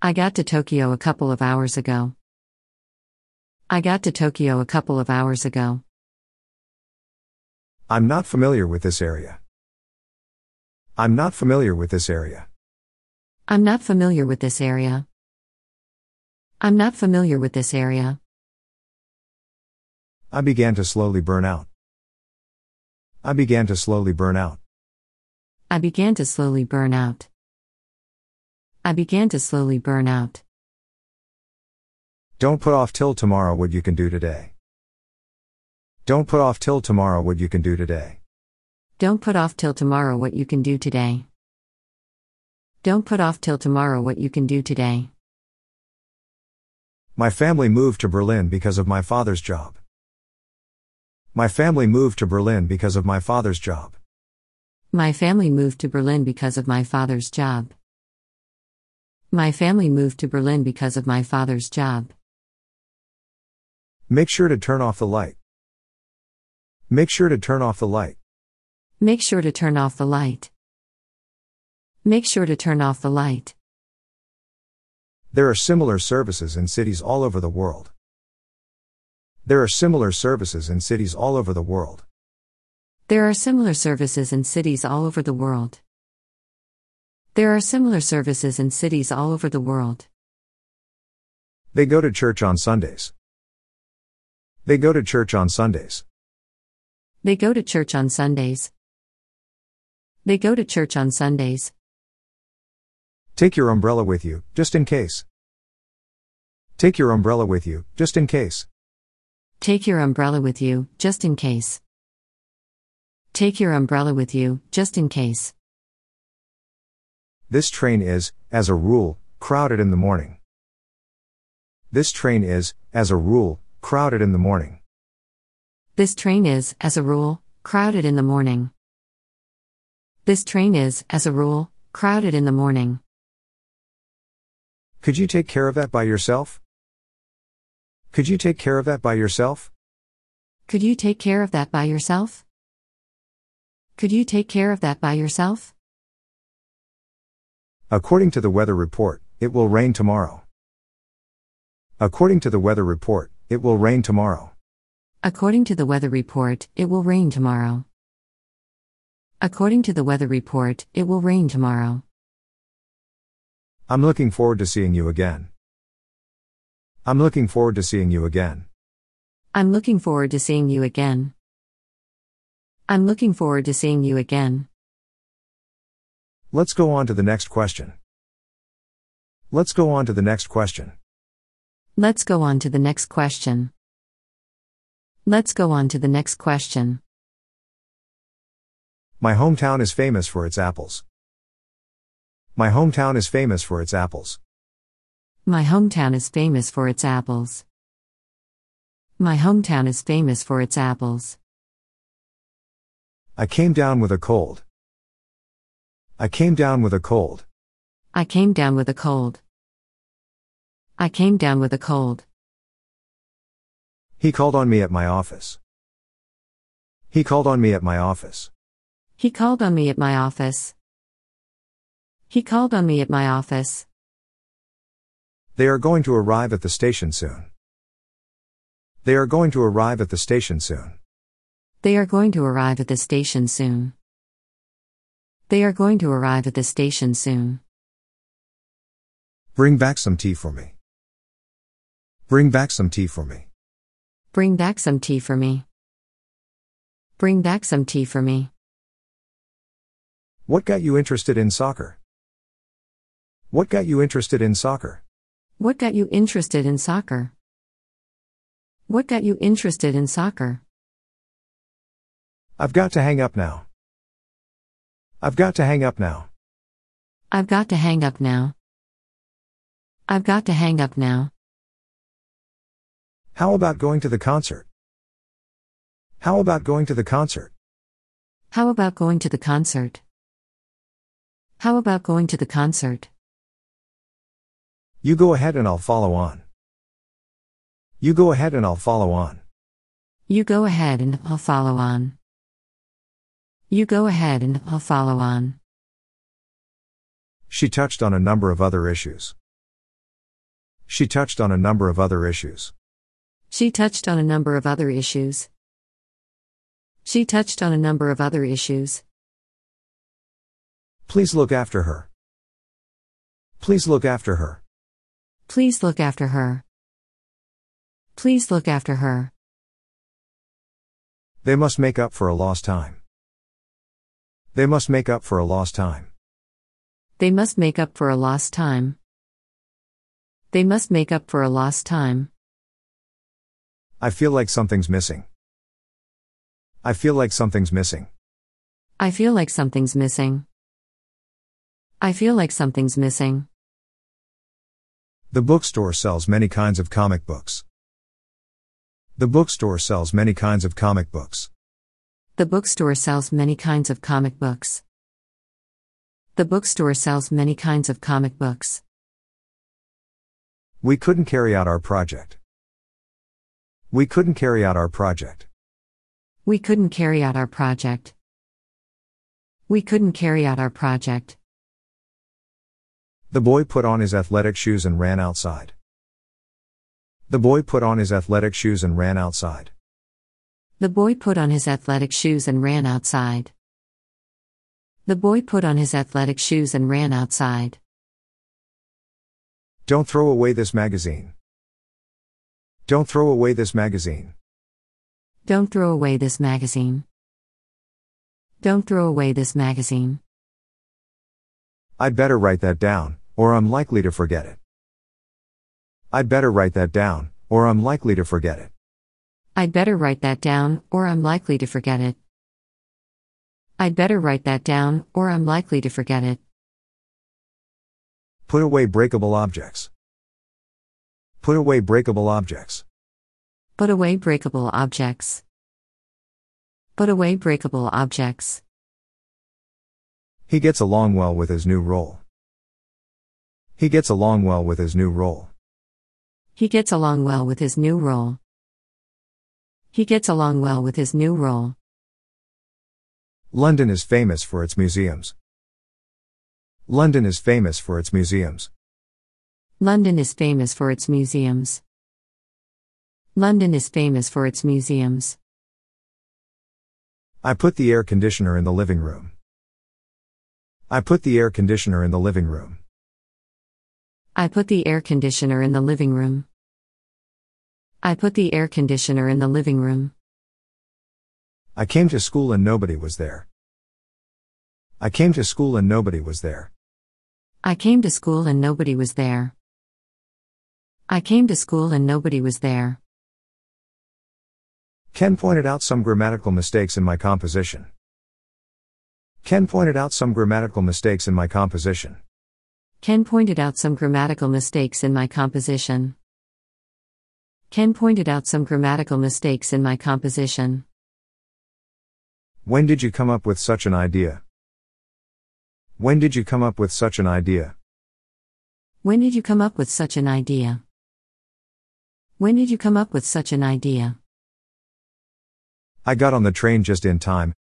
I got to Tokyo a couple of hours ago. I got to Tokyo a couple of hours ago. I'm not familiar with this area. I'm not familiar with this area. I'm not familiar with this area. I'm not familiar with this area. I began to slowly burn out. I began to slowly burn out. I began to slowly burn out. I began to slowly burn out. Don't put off till tomorrow what you can do today. Don't put off till tomorrow what you can do today. Don't put off till tomorrow what you can do today. Don't put off till tomorrow what you can do today. My family moved to Berlin because of my father's job. My family moved to Berlin because of my father's job. My family moved to Berlin because of my father's job. My family moved to Berlin because of my father's job. Make sure to turn off the light. Make sure to turn off the light. Make sure to turn off the light. Make sure to turn off the light. There are similar services in cities all over the world. There are similar services in cities all over the world. There are similar services in cities all over the world. There are similar services in cities all over the world. They go to church on Sundays. They go to church on Sundays. They go to church on Sundays. They go to church on Sundays. Take your umbrella with you, just in case. Take your umbrella with you, just in case. Take your umbrella with you, just in case. Take your umbrella with you, just in case. This train is, as a rule, crowded in the morning. This train is, as a rule, crowded in the morning. This train is, as a rule, crowded in the morning. This train is, as a rule, crowded in the morning. Could you take care of that by yourself? Could you take care of that by yourself? Could you take care of that by yourself? Could you take care of that by yourself? According to the weather report, it will rain tomorrow. According to the weather report, it will rain tomorrow. According to the weather report, it will rain tomorrow. According to the weather report, it will rain tomorrow. I'm looking forward to seeing you again. I'm looking forward to seeing you again. I'm looking forward to seeing you again. I'm looking forward to seeing you again. Let's go on to the next question. Let's go on to the next question. Let's go on to the next question. Let's go on to the next question. My hometown is famous for its apples. My hometown is famous for its apples. My hometown is famous for its apples. My hometown is famous for its apples. I came down with a cold. I came down with a cold. I came down with a cold. I came down with a cold. He called on me at my office. He called on me at my office. He called on me at my office. He called on me at my office. They are going to arrive at the station soon. They are going to arrive at the station soon. They are going to arrive at the station soon. They are going to arrive at the station soon. Bring back some tea for me. Bring back some tea for me. Bring back some tea for me. Bring back some tea for me. What got you interested in soccer? What got you interested in soccer? What got you interested in soccer? What got you interested in soccer? I've got to hang up now. I've got to hang up now. I've got to hang up now. I've got to hang up now. How about going to the concert? How about going to the concert? How about going to the concert? How about going to the concert? You go ahead and I'll follow on. You go ahead and I'll follow on. You go ahead and I'll follow on. You go ahead and I'll follow on. She touched on a number of other issues. She touched on a number of other issues. She touched on a number of other issues. She touched on a number of other issues. Please look after her. Please look after her. Please look after her. Please look after her. They must make up for a lost time. They must make up for a lost time. They must make up for a lost time. They must make up for a lost time. I feel like something's missing. I feel like something's missing. I feel like something's missing. I feel like something's missing. The bookstore sells many kinds of comic books. The bookstore sells many kinds of comic books. The bookstore sells many kinds of comic books. The bookstore sells many kinds of comic books. We couldn't carry out our project. We couldn't carry out our project. We couldn't carry out our project. We couldn't carry out our project. The boy put on his athletic shoes and ran outside. The boy put on his athletic shoes and ran outside. The boy put on his athletic shoes and ran outside. The boy put on his athletic shoes and ran outside. Don't throw away this magazine. Don't throw away this magazine. Don't throw away this magazine. Don't throw away this magazine. I'd better write that down, or I'm likely to forget it. I'd better write that down, or I'm likely to forget it. I'd better write that down, or I'm likely to forget it. I'd better write that down, or I'm likely to forget it. Put away breakable objects. Put away breakable objects. Put away breakable objects. Put away breakable objects. He gets along well with his new role. He gets along well with his new role. He gets along well with his new role. He gets along well with his new role. London is famous for its museums. London is famous for its museums. London is famous for its museums. London is famous for its museums. I put the air conditioner in the living room. I put the air conditioner in the living room. I put the air conditioner in the living room. I put the air conditioner in the living room. I came to school and nobody was there. I came to school and nobody was there. I came to school and nobody was there. I came to school and nobody was there. Ken pointed out some grammatical mistakes in my composition. Ken pointed out some grammatical mistakes in my composition. Ken pointed out some grammatical mistakes in my composition. Ken pointed out some grammatical mistakes in my composition. When did you come up with such an idea? When did you come up with such an idea? When did you come up with such an idea? When did you come up with such an idea? I got on the train just in time.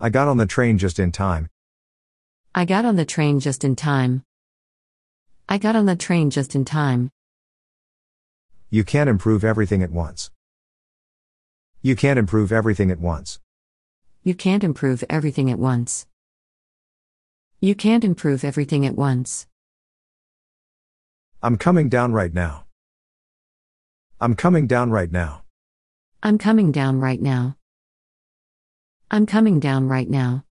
I got on the train just in time. I got on the train just in time. I got on the train just in time. You can't improve everything at once. You can't improve everything at once. You can't improve everything at once. You can't improve everything at once. I'm coming down right now. I'm coming down right now. I'm coming down right now. I'm coming down right now.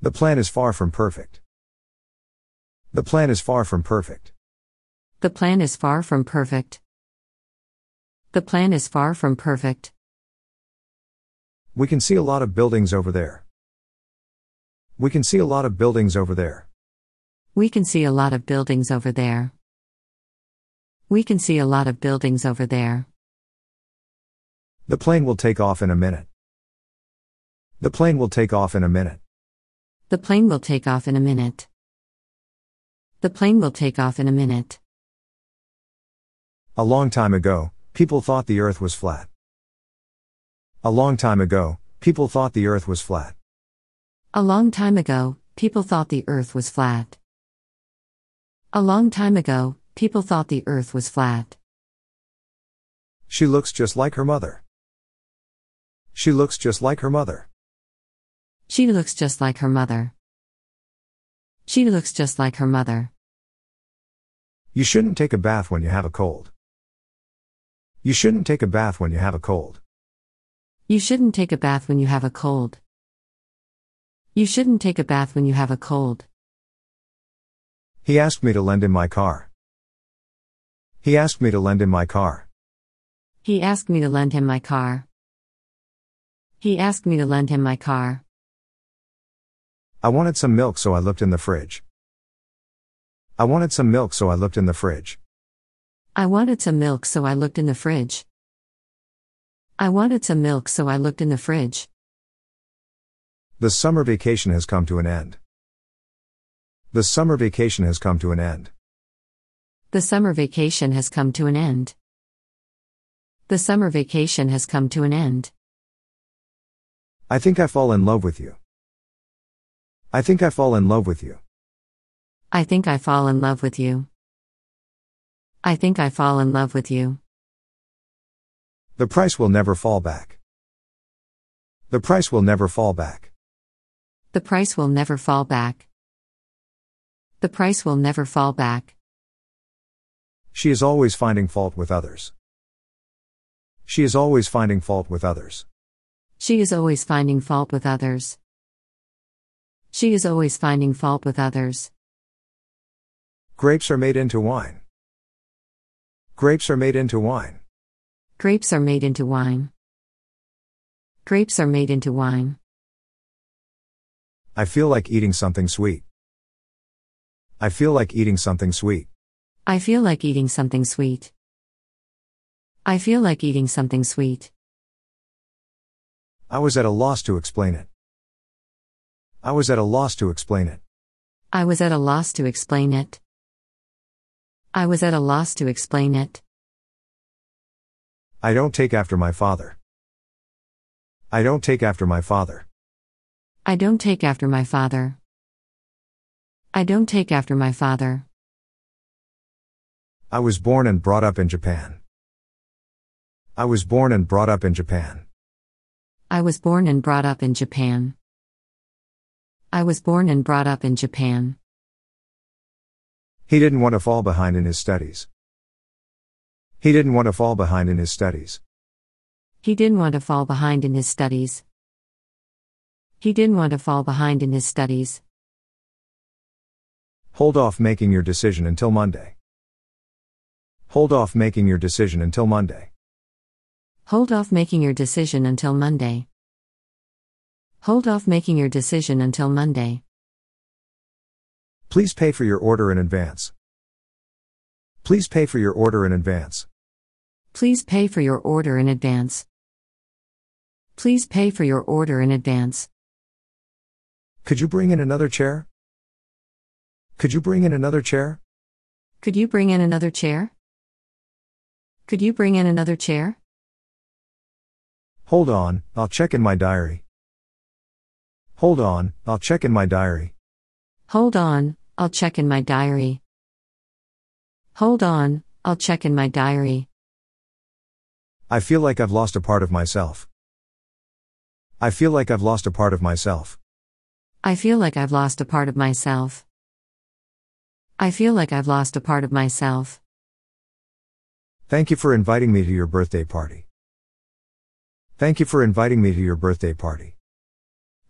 The plan is far from perfect. The plan is far from perfect. The plan is far from perfect. The plan is far from perfect. We can see a lot of buildings over there. We can see a lot of buildings over there. We can see a lot of buildings over there. We can see a lot of buildings over there. The plane will take off in a minute. The plane will take off in a minute. The plane will take off in a minute. The plane will take off in a minute. A long time ago, people thought the earth was flat. A long time ago, people thought the earth was flat. A long time ago, people thought the earth was flat. A long time ago, people thought the earth was flat. She looks just like her mother. She looks just like her mother. She looks just like her mother. She looks just like her mother. You shouldn't take a bath when you have a cold. You shouldn't take a bath when you have a cold. You shouldn't take a bath when you have a cold. You shouldn't take a bath when you have a cold. He asked me to lend him my car. He asked me to lend him my car. He asked me to lend him my car. He asked me to lend him my car. I wanted some milk so I looked in the fridge. I wanted some milk so I looked in the fridge. I wanted some milk so I looked in the fridge. I wanted some milk so I looked in the fridge. The summer vacation has come to an end. The summer vacation has come to an end. The summer vacation has come to an end. The summer vacation has come to an end. I think I fall in love with you. I think I fall in love with you. I think I fall in love with you. I think I fall in love with you. The price will never fall back. The price will never fall back. The price will never fall back. The price will never fall back. She is always finding fault with others. She is always finding fault with others. She is always finding fault with others. She is always finding fault with others. Grapes are made into wine. Grapes are made into wine. Grapes are made into wine. Grapes are made into wine. I feel like eating something sweet. I feel like eating something sweet. I feel like eating something sweet. I feel like eating something sweet. I was at a loss to explain it. I was at a loss to explain it. I was at a loss to explain it. I was at a loss to explain it. I don't take after my father. I don't take after my father. I don't take after my father. I don't take after my father. I was born and brought up in Japan. I was born and brought up in Japan. I was born and brought up in Japan. I was born and brought up in Japan. He didn't want to fall behind in his studies. He didn't want to fall behind in his studies. He didn't want to fall behind in his studies. He didn't want to fall behind in his studies. Hold off making your decision until Monday. Hold off making your decision until Monday. Hold off making your decision until Monday. Hold off making your decision until Monday. Please pay for your order in advance. Please pay for your order in advance. Please pay for your order in advance. Please pay for your order in advance. Could you bring in another chair? Could you bring in another chair? Could you bring in another chair? Could you bring in another chair? Hold on, I'll check in my diary. Hold on, I'll check in my diary. Hold on, I'll check in my diary. Hold on, I'll check in my diary. I feel like I've lost a part of myself. I feel like I've lost a part of myself. I feel like I've lost a part of myself. I feel like I've lost a part of myself. Thank you for inviting me to your birthday party. Thank you for inviting me to your birthday party.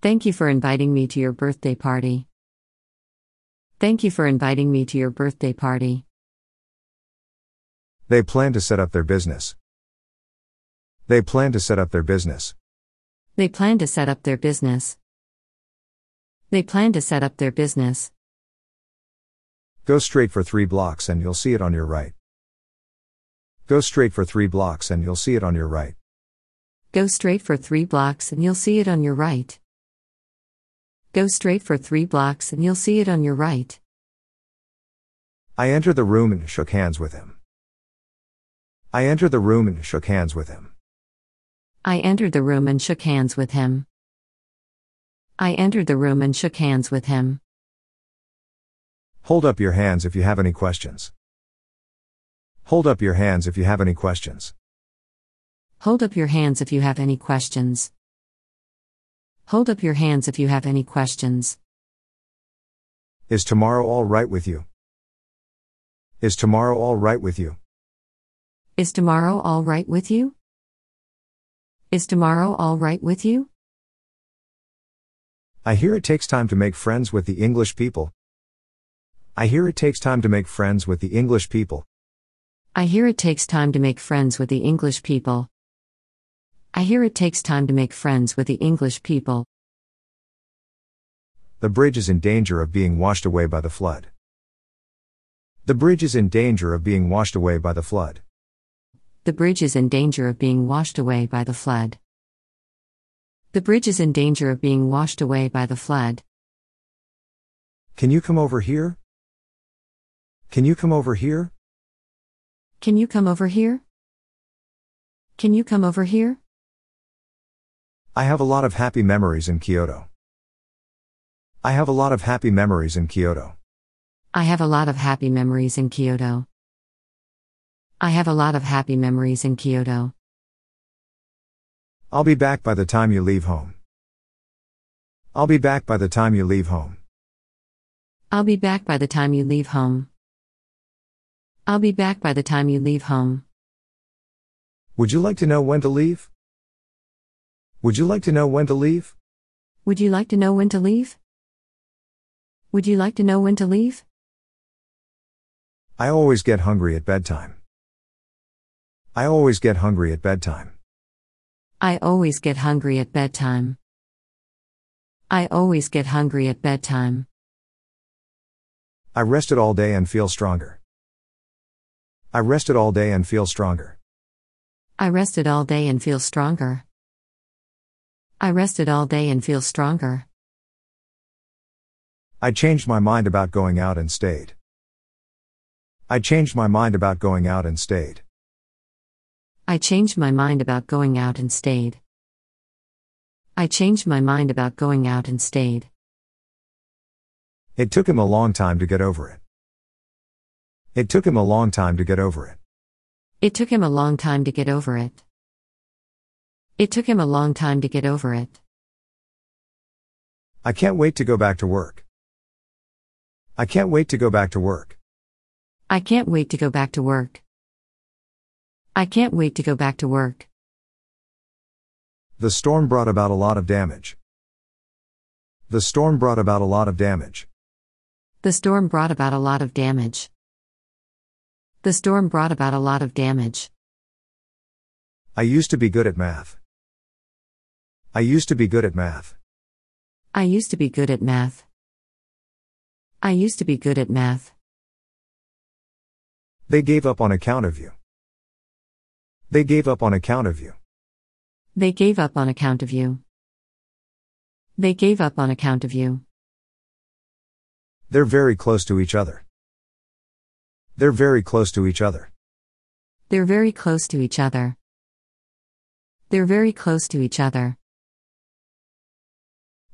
Thank you for inviting me to your birthday party. Thank you for inviting me to your birthday party. They plan to set up their business. They plan to set up their business. They plan to set up their business. They plan to set up their business. Go straight for three blocks and you'll see it on your right. Go straight for three blocks and you'll see it on your right. Go straight for three blocks and you'll see it on your right. Go straight for three blocks and you'll see it on your right. I entered the room and shook hands with him. I entered the room and shook hands with him. I entered the room and shook hands with him. I entered the room and shook hands with him. Hold up your hands if you have any questions. Hold up your hands if you have any questions. Hold up your hands if you have any questions. Hold up your hands if you have any questions. Is tomorrow all right with you? Is tomorrow all right with you? Is tomorrow all right with you? Is tomorrow all right with you? I hear it takes time to make friends with the English people. I hear it takes time to make friends with the English people. I hear it takes time to make friends with the English people. I hear it takes time to make friends with the English people. The bridge is in danger of being washed away by the flood. The bridge is in danger of being washed away by the flood. The bridge is in danger of being washed away by the flood. The bridge is in danger of being washed away by the flood. Can you come over here? Can you come over here? Can you come over here? Can you come over here? I have a lot of happy memories in Kyoto. I have a lot of happy memories in Kyoto. I have a lot of happy memories in Kyoto. I have a lot of happy memories in Kyoto. I'll be back by the time you leave home. I'll be back by the time you leave home. I'll be back by the time you leave home. I'll be back by the time you leave home. Would you like to know when to leave? Would you like to know when to leave? Would you like to know when to leave? Would you like to know when to leave? I always get hungry at bedtime. I always get hungry at bedtime. I always get hungry at bedtime. I always get hungry at bedtime. I rested all day and feel stronger. I rested all day and feel stronger. I rested all day and feel stronger. I rested all day and feel stronger. I changed my mind about going out and stayed. I changed my mind about going out and stayed. I changed my mind about going out and stayed. I changed my mind about going out and stayed. It took him a long time to get over it. It took him a long time to get over it. It took him a long time to get over it. It took him a long time to get over it. I can't wait to go back to work. I can't wait to go back to work. I can't wait to go back to work. I can't wait to go back to work. The storm brought about a lot of damage. The storm brought about a lot of damage. The storm brought about a lot of damage. The storm brought about a lot of damage. I used to be good at math. I used to be good at math. I used to be good at math. I used to be good at math. They gave up on account of you. They gave up on account of you. They gave up on account of you. They gave up on account of you. They're very close to each other. They're very close to each other. They're very close to each other. They're very close to each other.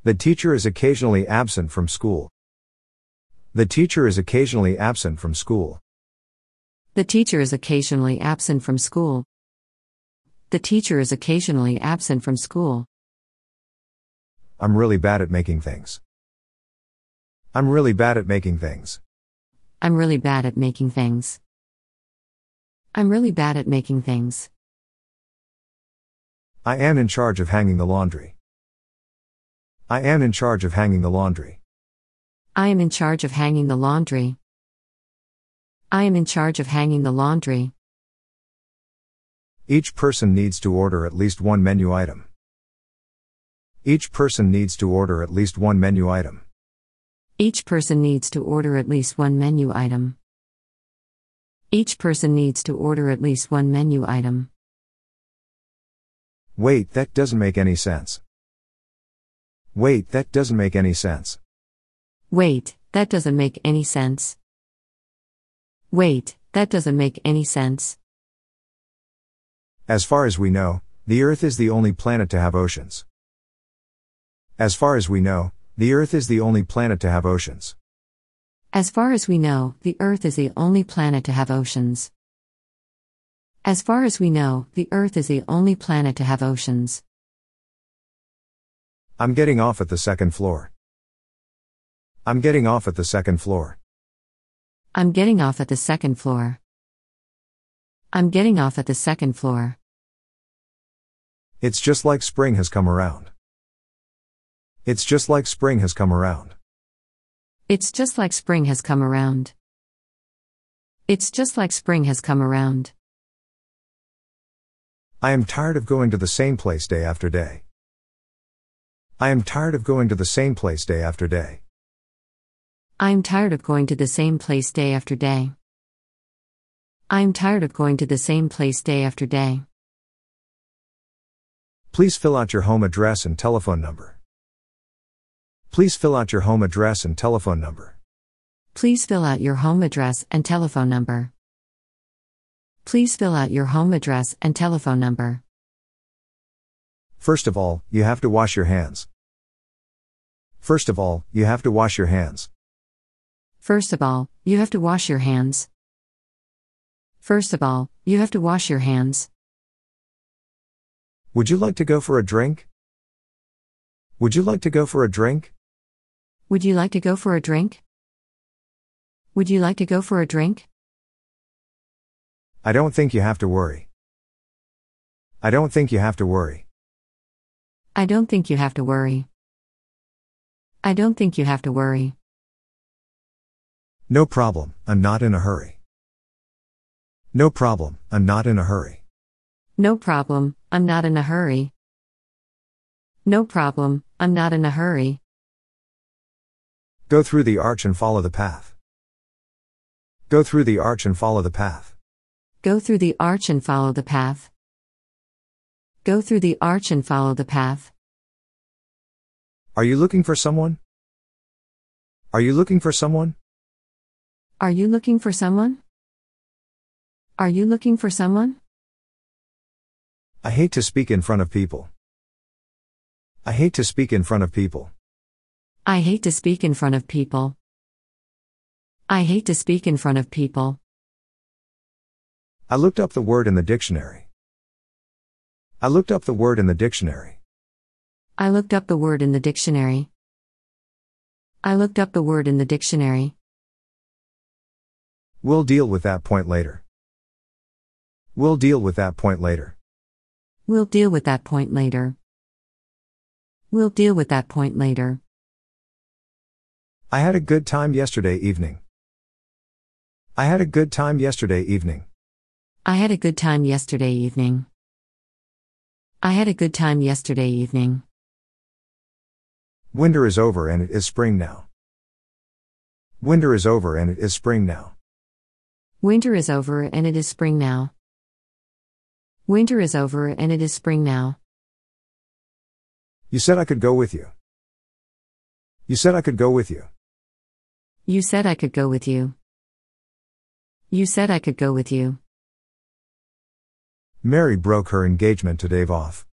The teacher is occasionally absent from school. The teacher is occasionally absent from school. The teacher is occasionally absent from school. The teacher is occasionally absent from school. I'm really bad at making things. I'm really bad at making things. I'm really bad at making things. I'm really bad at making things. I am in charge of hanging the laundry. I am in charge of hanging the laundry. I am in charge of hanging the laundry. I am in charge of hanging the laundry. Each person needs to order at least one menu item. Each person needs to order at least one menu item. Each person needs to order at least one menu item. Each person needs to order at least one menu item. Wait, that doesn't make any sense. Wait, that doesn't make any sense. Wait, that doesn't make any sense. Wait, that doesn't make any sense. As far as we know, the Earth is the only planet to have oceans. As far as we know, the Earth is the only planet to have oceans. As far as we know, the Earth is the only planet to have oceans. As far as we know, the Earth is the only planet to have oceans. I'm getting off at the second floor. I'm getting off at the second floor. I'm getting off at the second floor. I'm getting off at the second floor. It's just like spring has come around. It's just like spring has come around. It's just like spring has come around. It's just like spring has come around. I am tired of going to the same place day after day. I am tired of going to the same place day after day. I am tired of going to the same place day after day. I am tired of going to the same place day after day. Please fill out your home address and telephone number. Please fill out your home address and telephone number. Please fill out your home address and telephone number. Please fill out your home address and telephone number. First of all, you have to wash your hands. First of all, you have to wash your hands. First of all, you have to wash your hands. First of all, you have to wash your hands. Would you like to go for a drink? Would you like to go for a drink? Would you like to go for a drink? Would you like to go for a drink? I don't think you have to worry. I don't think you have to worry. I don't think you have to worry. I don't think you have to worry. No problem, I'm not in a hurry. No problem, I'm not in a hurry. No problem, I'm not in a hurry. No problem, I'm not in a hurry. Go through the arch and follow the path. Go through the arch and follow the path. Go through the arch and follow the path. Go through the arch and follow the path. Are you looking for someone? Are you looking for someone? Are you looking for someone? Are you looking for someone? I hate to speak in front of people. I hate to speak in front of people. I hate to speak in front of people. I hate to speak in front of people. I looked up the word in the dictionary. I looked up the word in the dictionary. I looked up the word in the dictionary. I looked up the word in the dictionary. We'll deal with that point later. We'll deal with that point later. We'll deal with that point later. We'll deal with that point later. I had a good time yesterday evening. I had a good time yesterday evening. I had a good time yesterday evening. I had a good time yesterday evening. Winter is over and it is spring now. Winter is over and it is spring now. Winter is over and it is spring now. Winter is over and it is spring now. You said I could go with you. You said I could go with you. You said I could go with you. You said I could go with you. Mary broke her engagement to Dave off.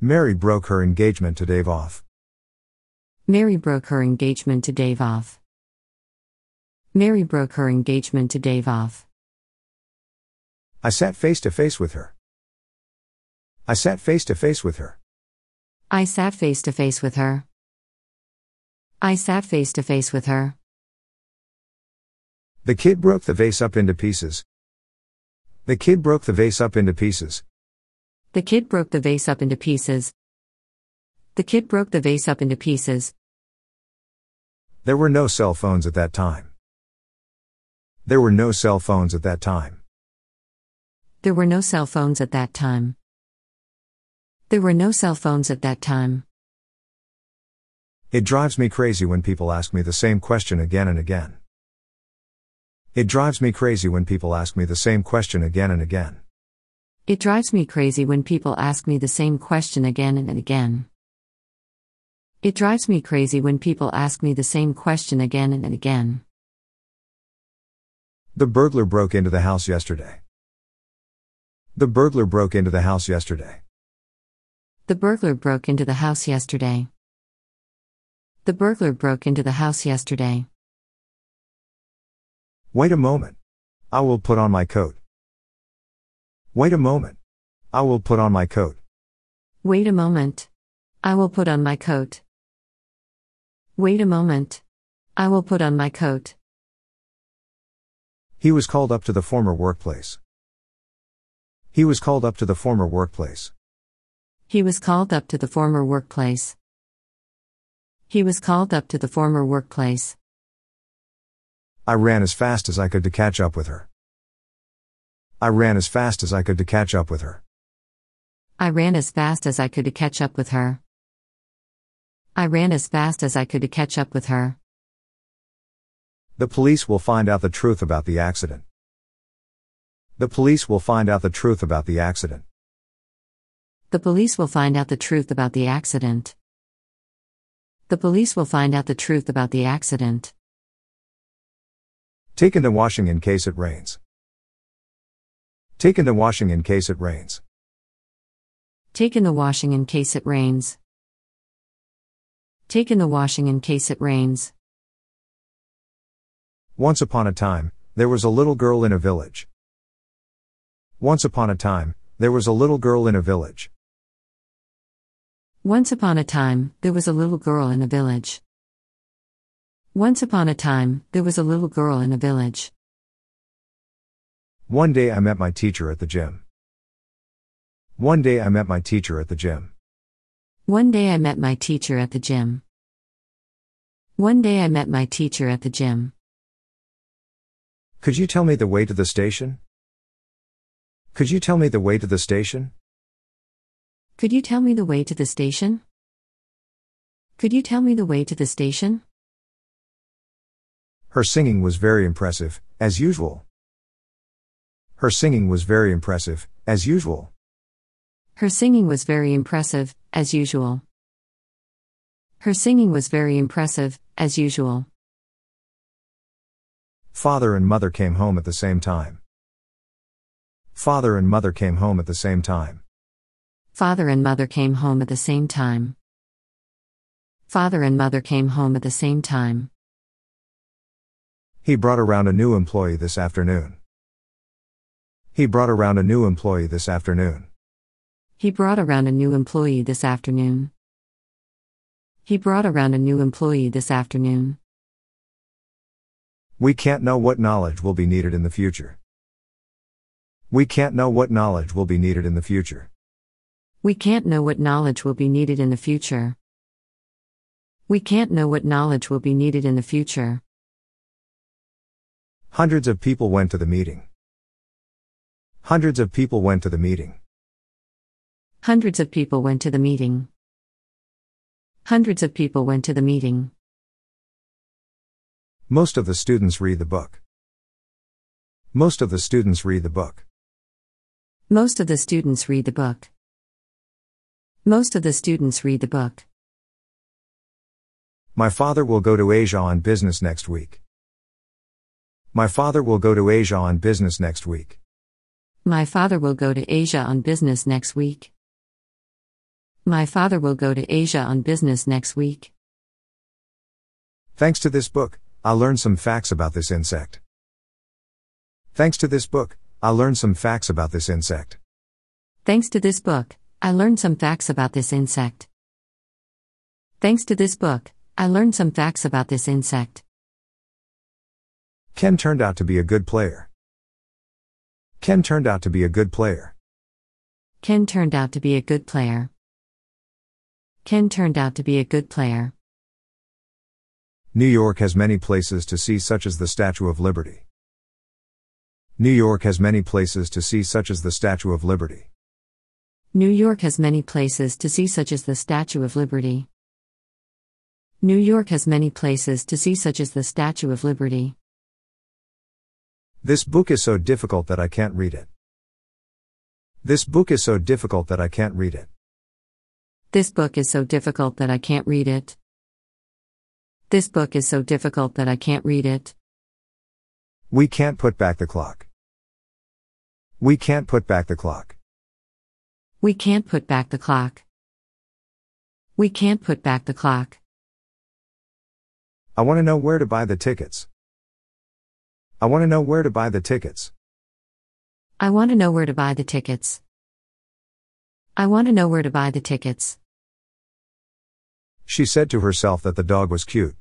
Mary broke her engagement to Dave off. Mary broke her engagement to Dave off. Mary broke her engagement to Dave off. I sat face to face with her. I sat face to face with her. I sat face to face with her. I sat face to face with her. The kid broke the vase up into pieces. The kid broke the vase up into pieces. The kid broke the vase up into pieces. The kid broke the vase up into pieces. There were no cell phones at that time. There were no cell phones at that time. There were no cell phones at that time. There were no cell phones at that time. It drives me crazy when people ask me the same question again and again. It drives me crazy when people ask me the same question again and again. It drives me crazy when people ask me the same question again and again. It drives me crazy when people ask me the same question again and again. The burglar broke into the house yesterday. The burglar broke into the house yesterday. The burglar broke into the house yesterday. The burglar broke into the house yesterday. Wait a moment. I will put on my coat. Wait a moment. I will put on my coat. Wait a moment. I will put on my coat. Wait a moment. I will put on my coat. He was called up to the former workplace. He was called up to the former workplace. He was called up to the former workplace. He was called up to the former workplace. I ran as fast as I could to catch up with her. I ran as fast as I could to catch up with her. I ran as fast as I could to catch up with her. I ran as fast as I could to catch up with her. The police will find out the truth about the accident. The police will find out the truth about the accident. The police will find out the truth about the accident. The police will find out the truth about the accident. Take into washing in case it rains. Take into washing in case it rains. Take in the washing in case it rains. Take in the washing in case it rains. Once upon a time, there was a little girl in a village. Once upon a time, there was a little girl in a village. Once upon a time, there was a little girl in a village. Once upon a time, there was a little girl in a village. One day I met my teacher at the gym. One day I met my teacher at the gym. One day I met my teacher at the gym. One day I met my teacher at the gym. Could you tell me the way to the station? Could you tell me the way to the station? Could you tell me the way to the station? Could you tell me the way to the station? Her singing was very impressive, as usual. Her singing was very impressive, as usual. Her singing was very impressive, as usual. Her singing was very impressive, as usual. Father and mother came home at the same time. Father and mother came home at the same time. Father and mother came home at the same time. Father and mother came home at the same time. He brought around a new employee this afternoon. He brought around a new employee this afternoon. He brought around a new employee this afternoon. He brought around a new employee this afternoon. We can't know what knowledge will be needed in the future. We can't know what knowledge will be needed in the future. We can't know what knowledge will be needed in the future. We can't know what knowledge will be needed in the future. Hundreds of people went to the meeting. Hundreds of people went to the meeting. Hundreds of people went to the meeting. Hundreds of people went to the meeting. Most of the students read the book. Most of the students read the book. Most of the students read the book. Most of the students read the book. My father will go to Asia on business next week. My father will go to Asia on business next week. My father will go to Asia on business next week. My father will go to Asia on business next week. Thanks to this book, I learned some facts about this insect. Thanks to this book, I learned some facts about this insect. Thanks to this book, I learned some facts about this insect. Thanks to this book, I learned some facts about this insect. Ken turned out to be a good player. Ken turned out to be a good player. Ken turned out to be a good player. Ken turned out to be a good player. New York has many places to see, such as the Statue of Liberty. New York has many places to see, such as the Statue of Liberty. New York has many places to see, such as the Statue of Liberty. New York has many places to see, such as the Statue of Liberty. This book is so difficult that I can't read it. This book is so difficult that I can't read it. This book is so difficult that I can't read it. This book is so difficult that I can't read it. We can't put back the clock. We can't put back the clock. We can't put back the clock. We can't put back the clock. I want to know where to buy the tickets. I want to know where to buy the tickets. I want to know where to buy the tickets. I want to know where to buy the tickets. She said to herself that the dog was cute.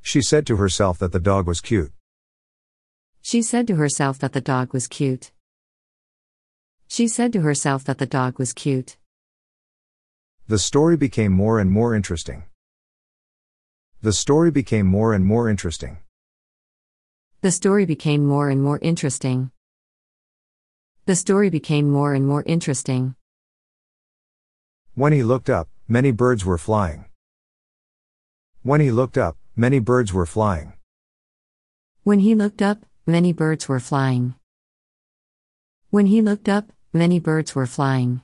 She said to herself that the dog was cute. She said to herself that the dog was cute. She said to herself that the dog was cute. The story became more and more interesting. The story became more and more interesting. The story became more and more interesting. The story became more and more interesting. When he looked up, many birds were flying. When he looked up, many birds were flying. When he looked up, many birds were flying. When he looked up, many birds were flying.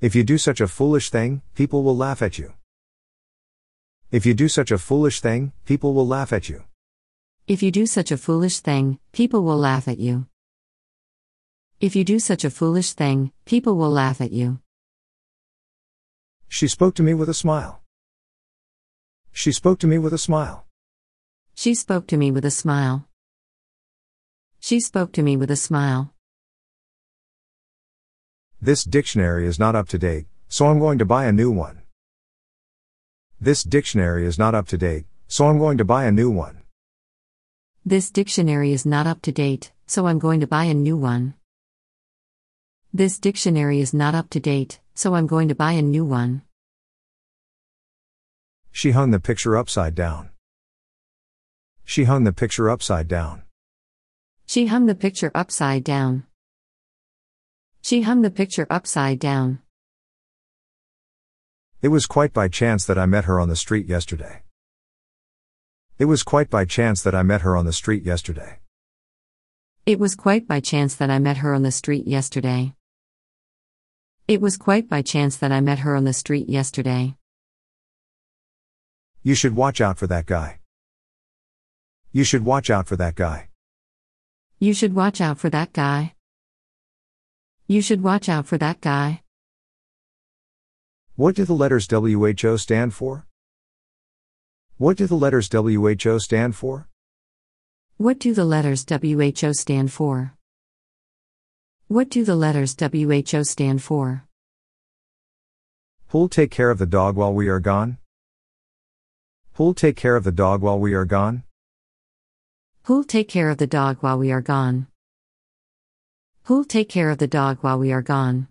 If you do such a foolish thing, people will laugh at you. If you do such a foolish thing, people will laugh at you. If you do such a foolish thing, people will laugh at you. If you do such a foolish thing, people will laugh at you. She spoke to me with a smile. She spoke to me with a smile. She spoke to me with a smile. She spoke to me with a smile. This dictionary is not up to date, so I'm going to buy a new one. This dictionary is not up to date, so I'm going to buy a new one. This dictionary is not up to date, so I'm going to buy a new one. This dictionary is not up to date, so I'm going to buy a new one. She hung the picture upside down. She hung the picture upside down. She hung the picture upside down. She hung the picture upside down. It was quite by chance that I met her on the street yesterday. It was quite by chance that I met her on the street yesterday. It was quite by chance that I met her on the street yesterday. It was quite by chance that I met her on the street yesterday. You should watch out for that guy. You should watch out for that guy. You should watch out for that guy. You should watch out for that guy. What do the letters WHO stand for? What do the letters WHO stand for? What do the letters WHO stand for? What do the letters WHO stand for? Who'll take care of the dog while we are gone? Who'll take care of the dog while we are gone? Who'll take care of the dog while we are gone? Who'll take care of the dog while we are gone?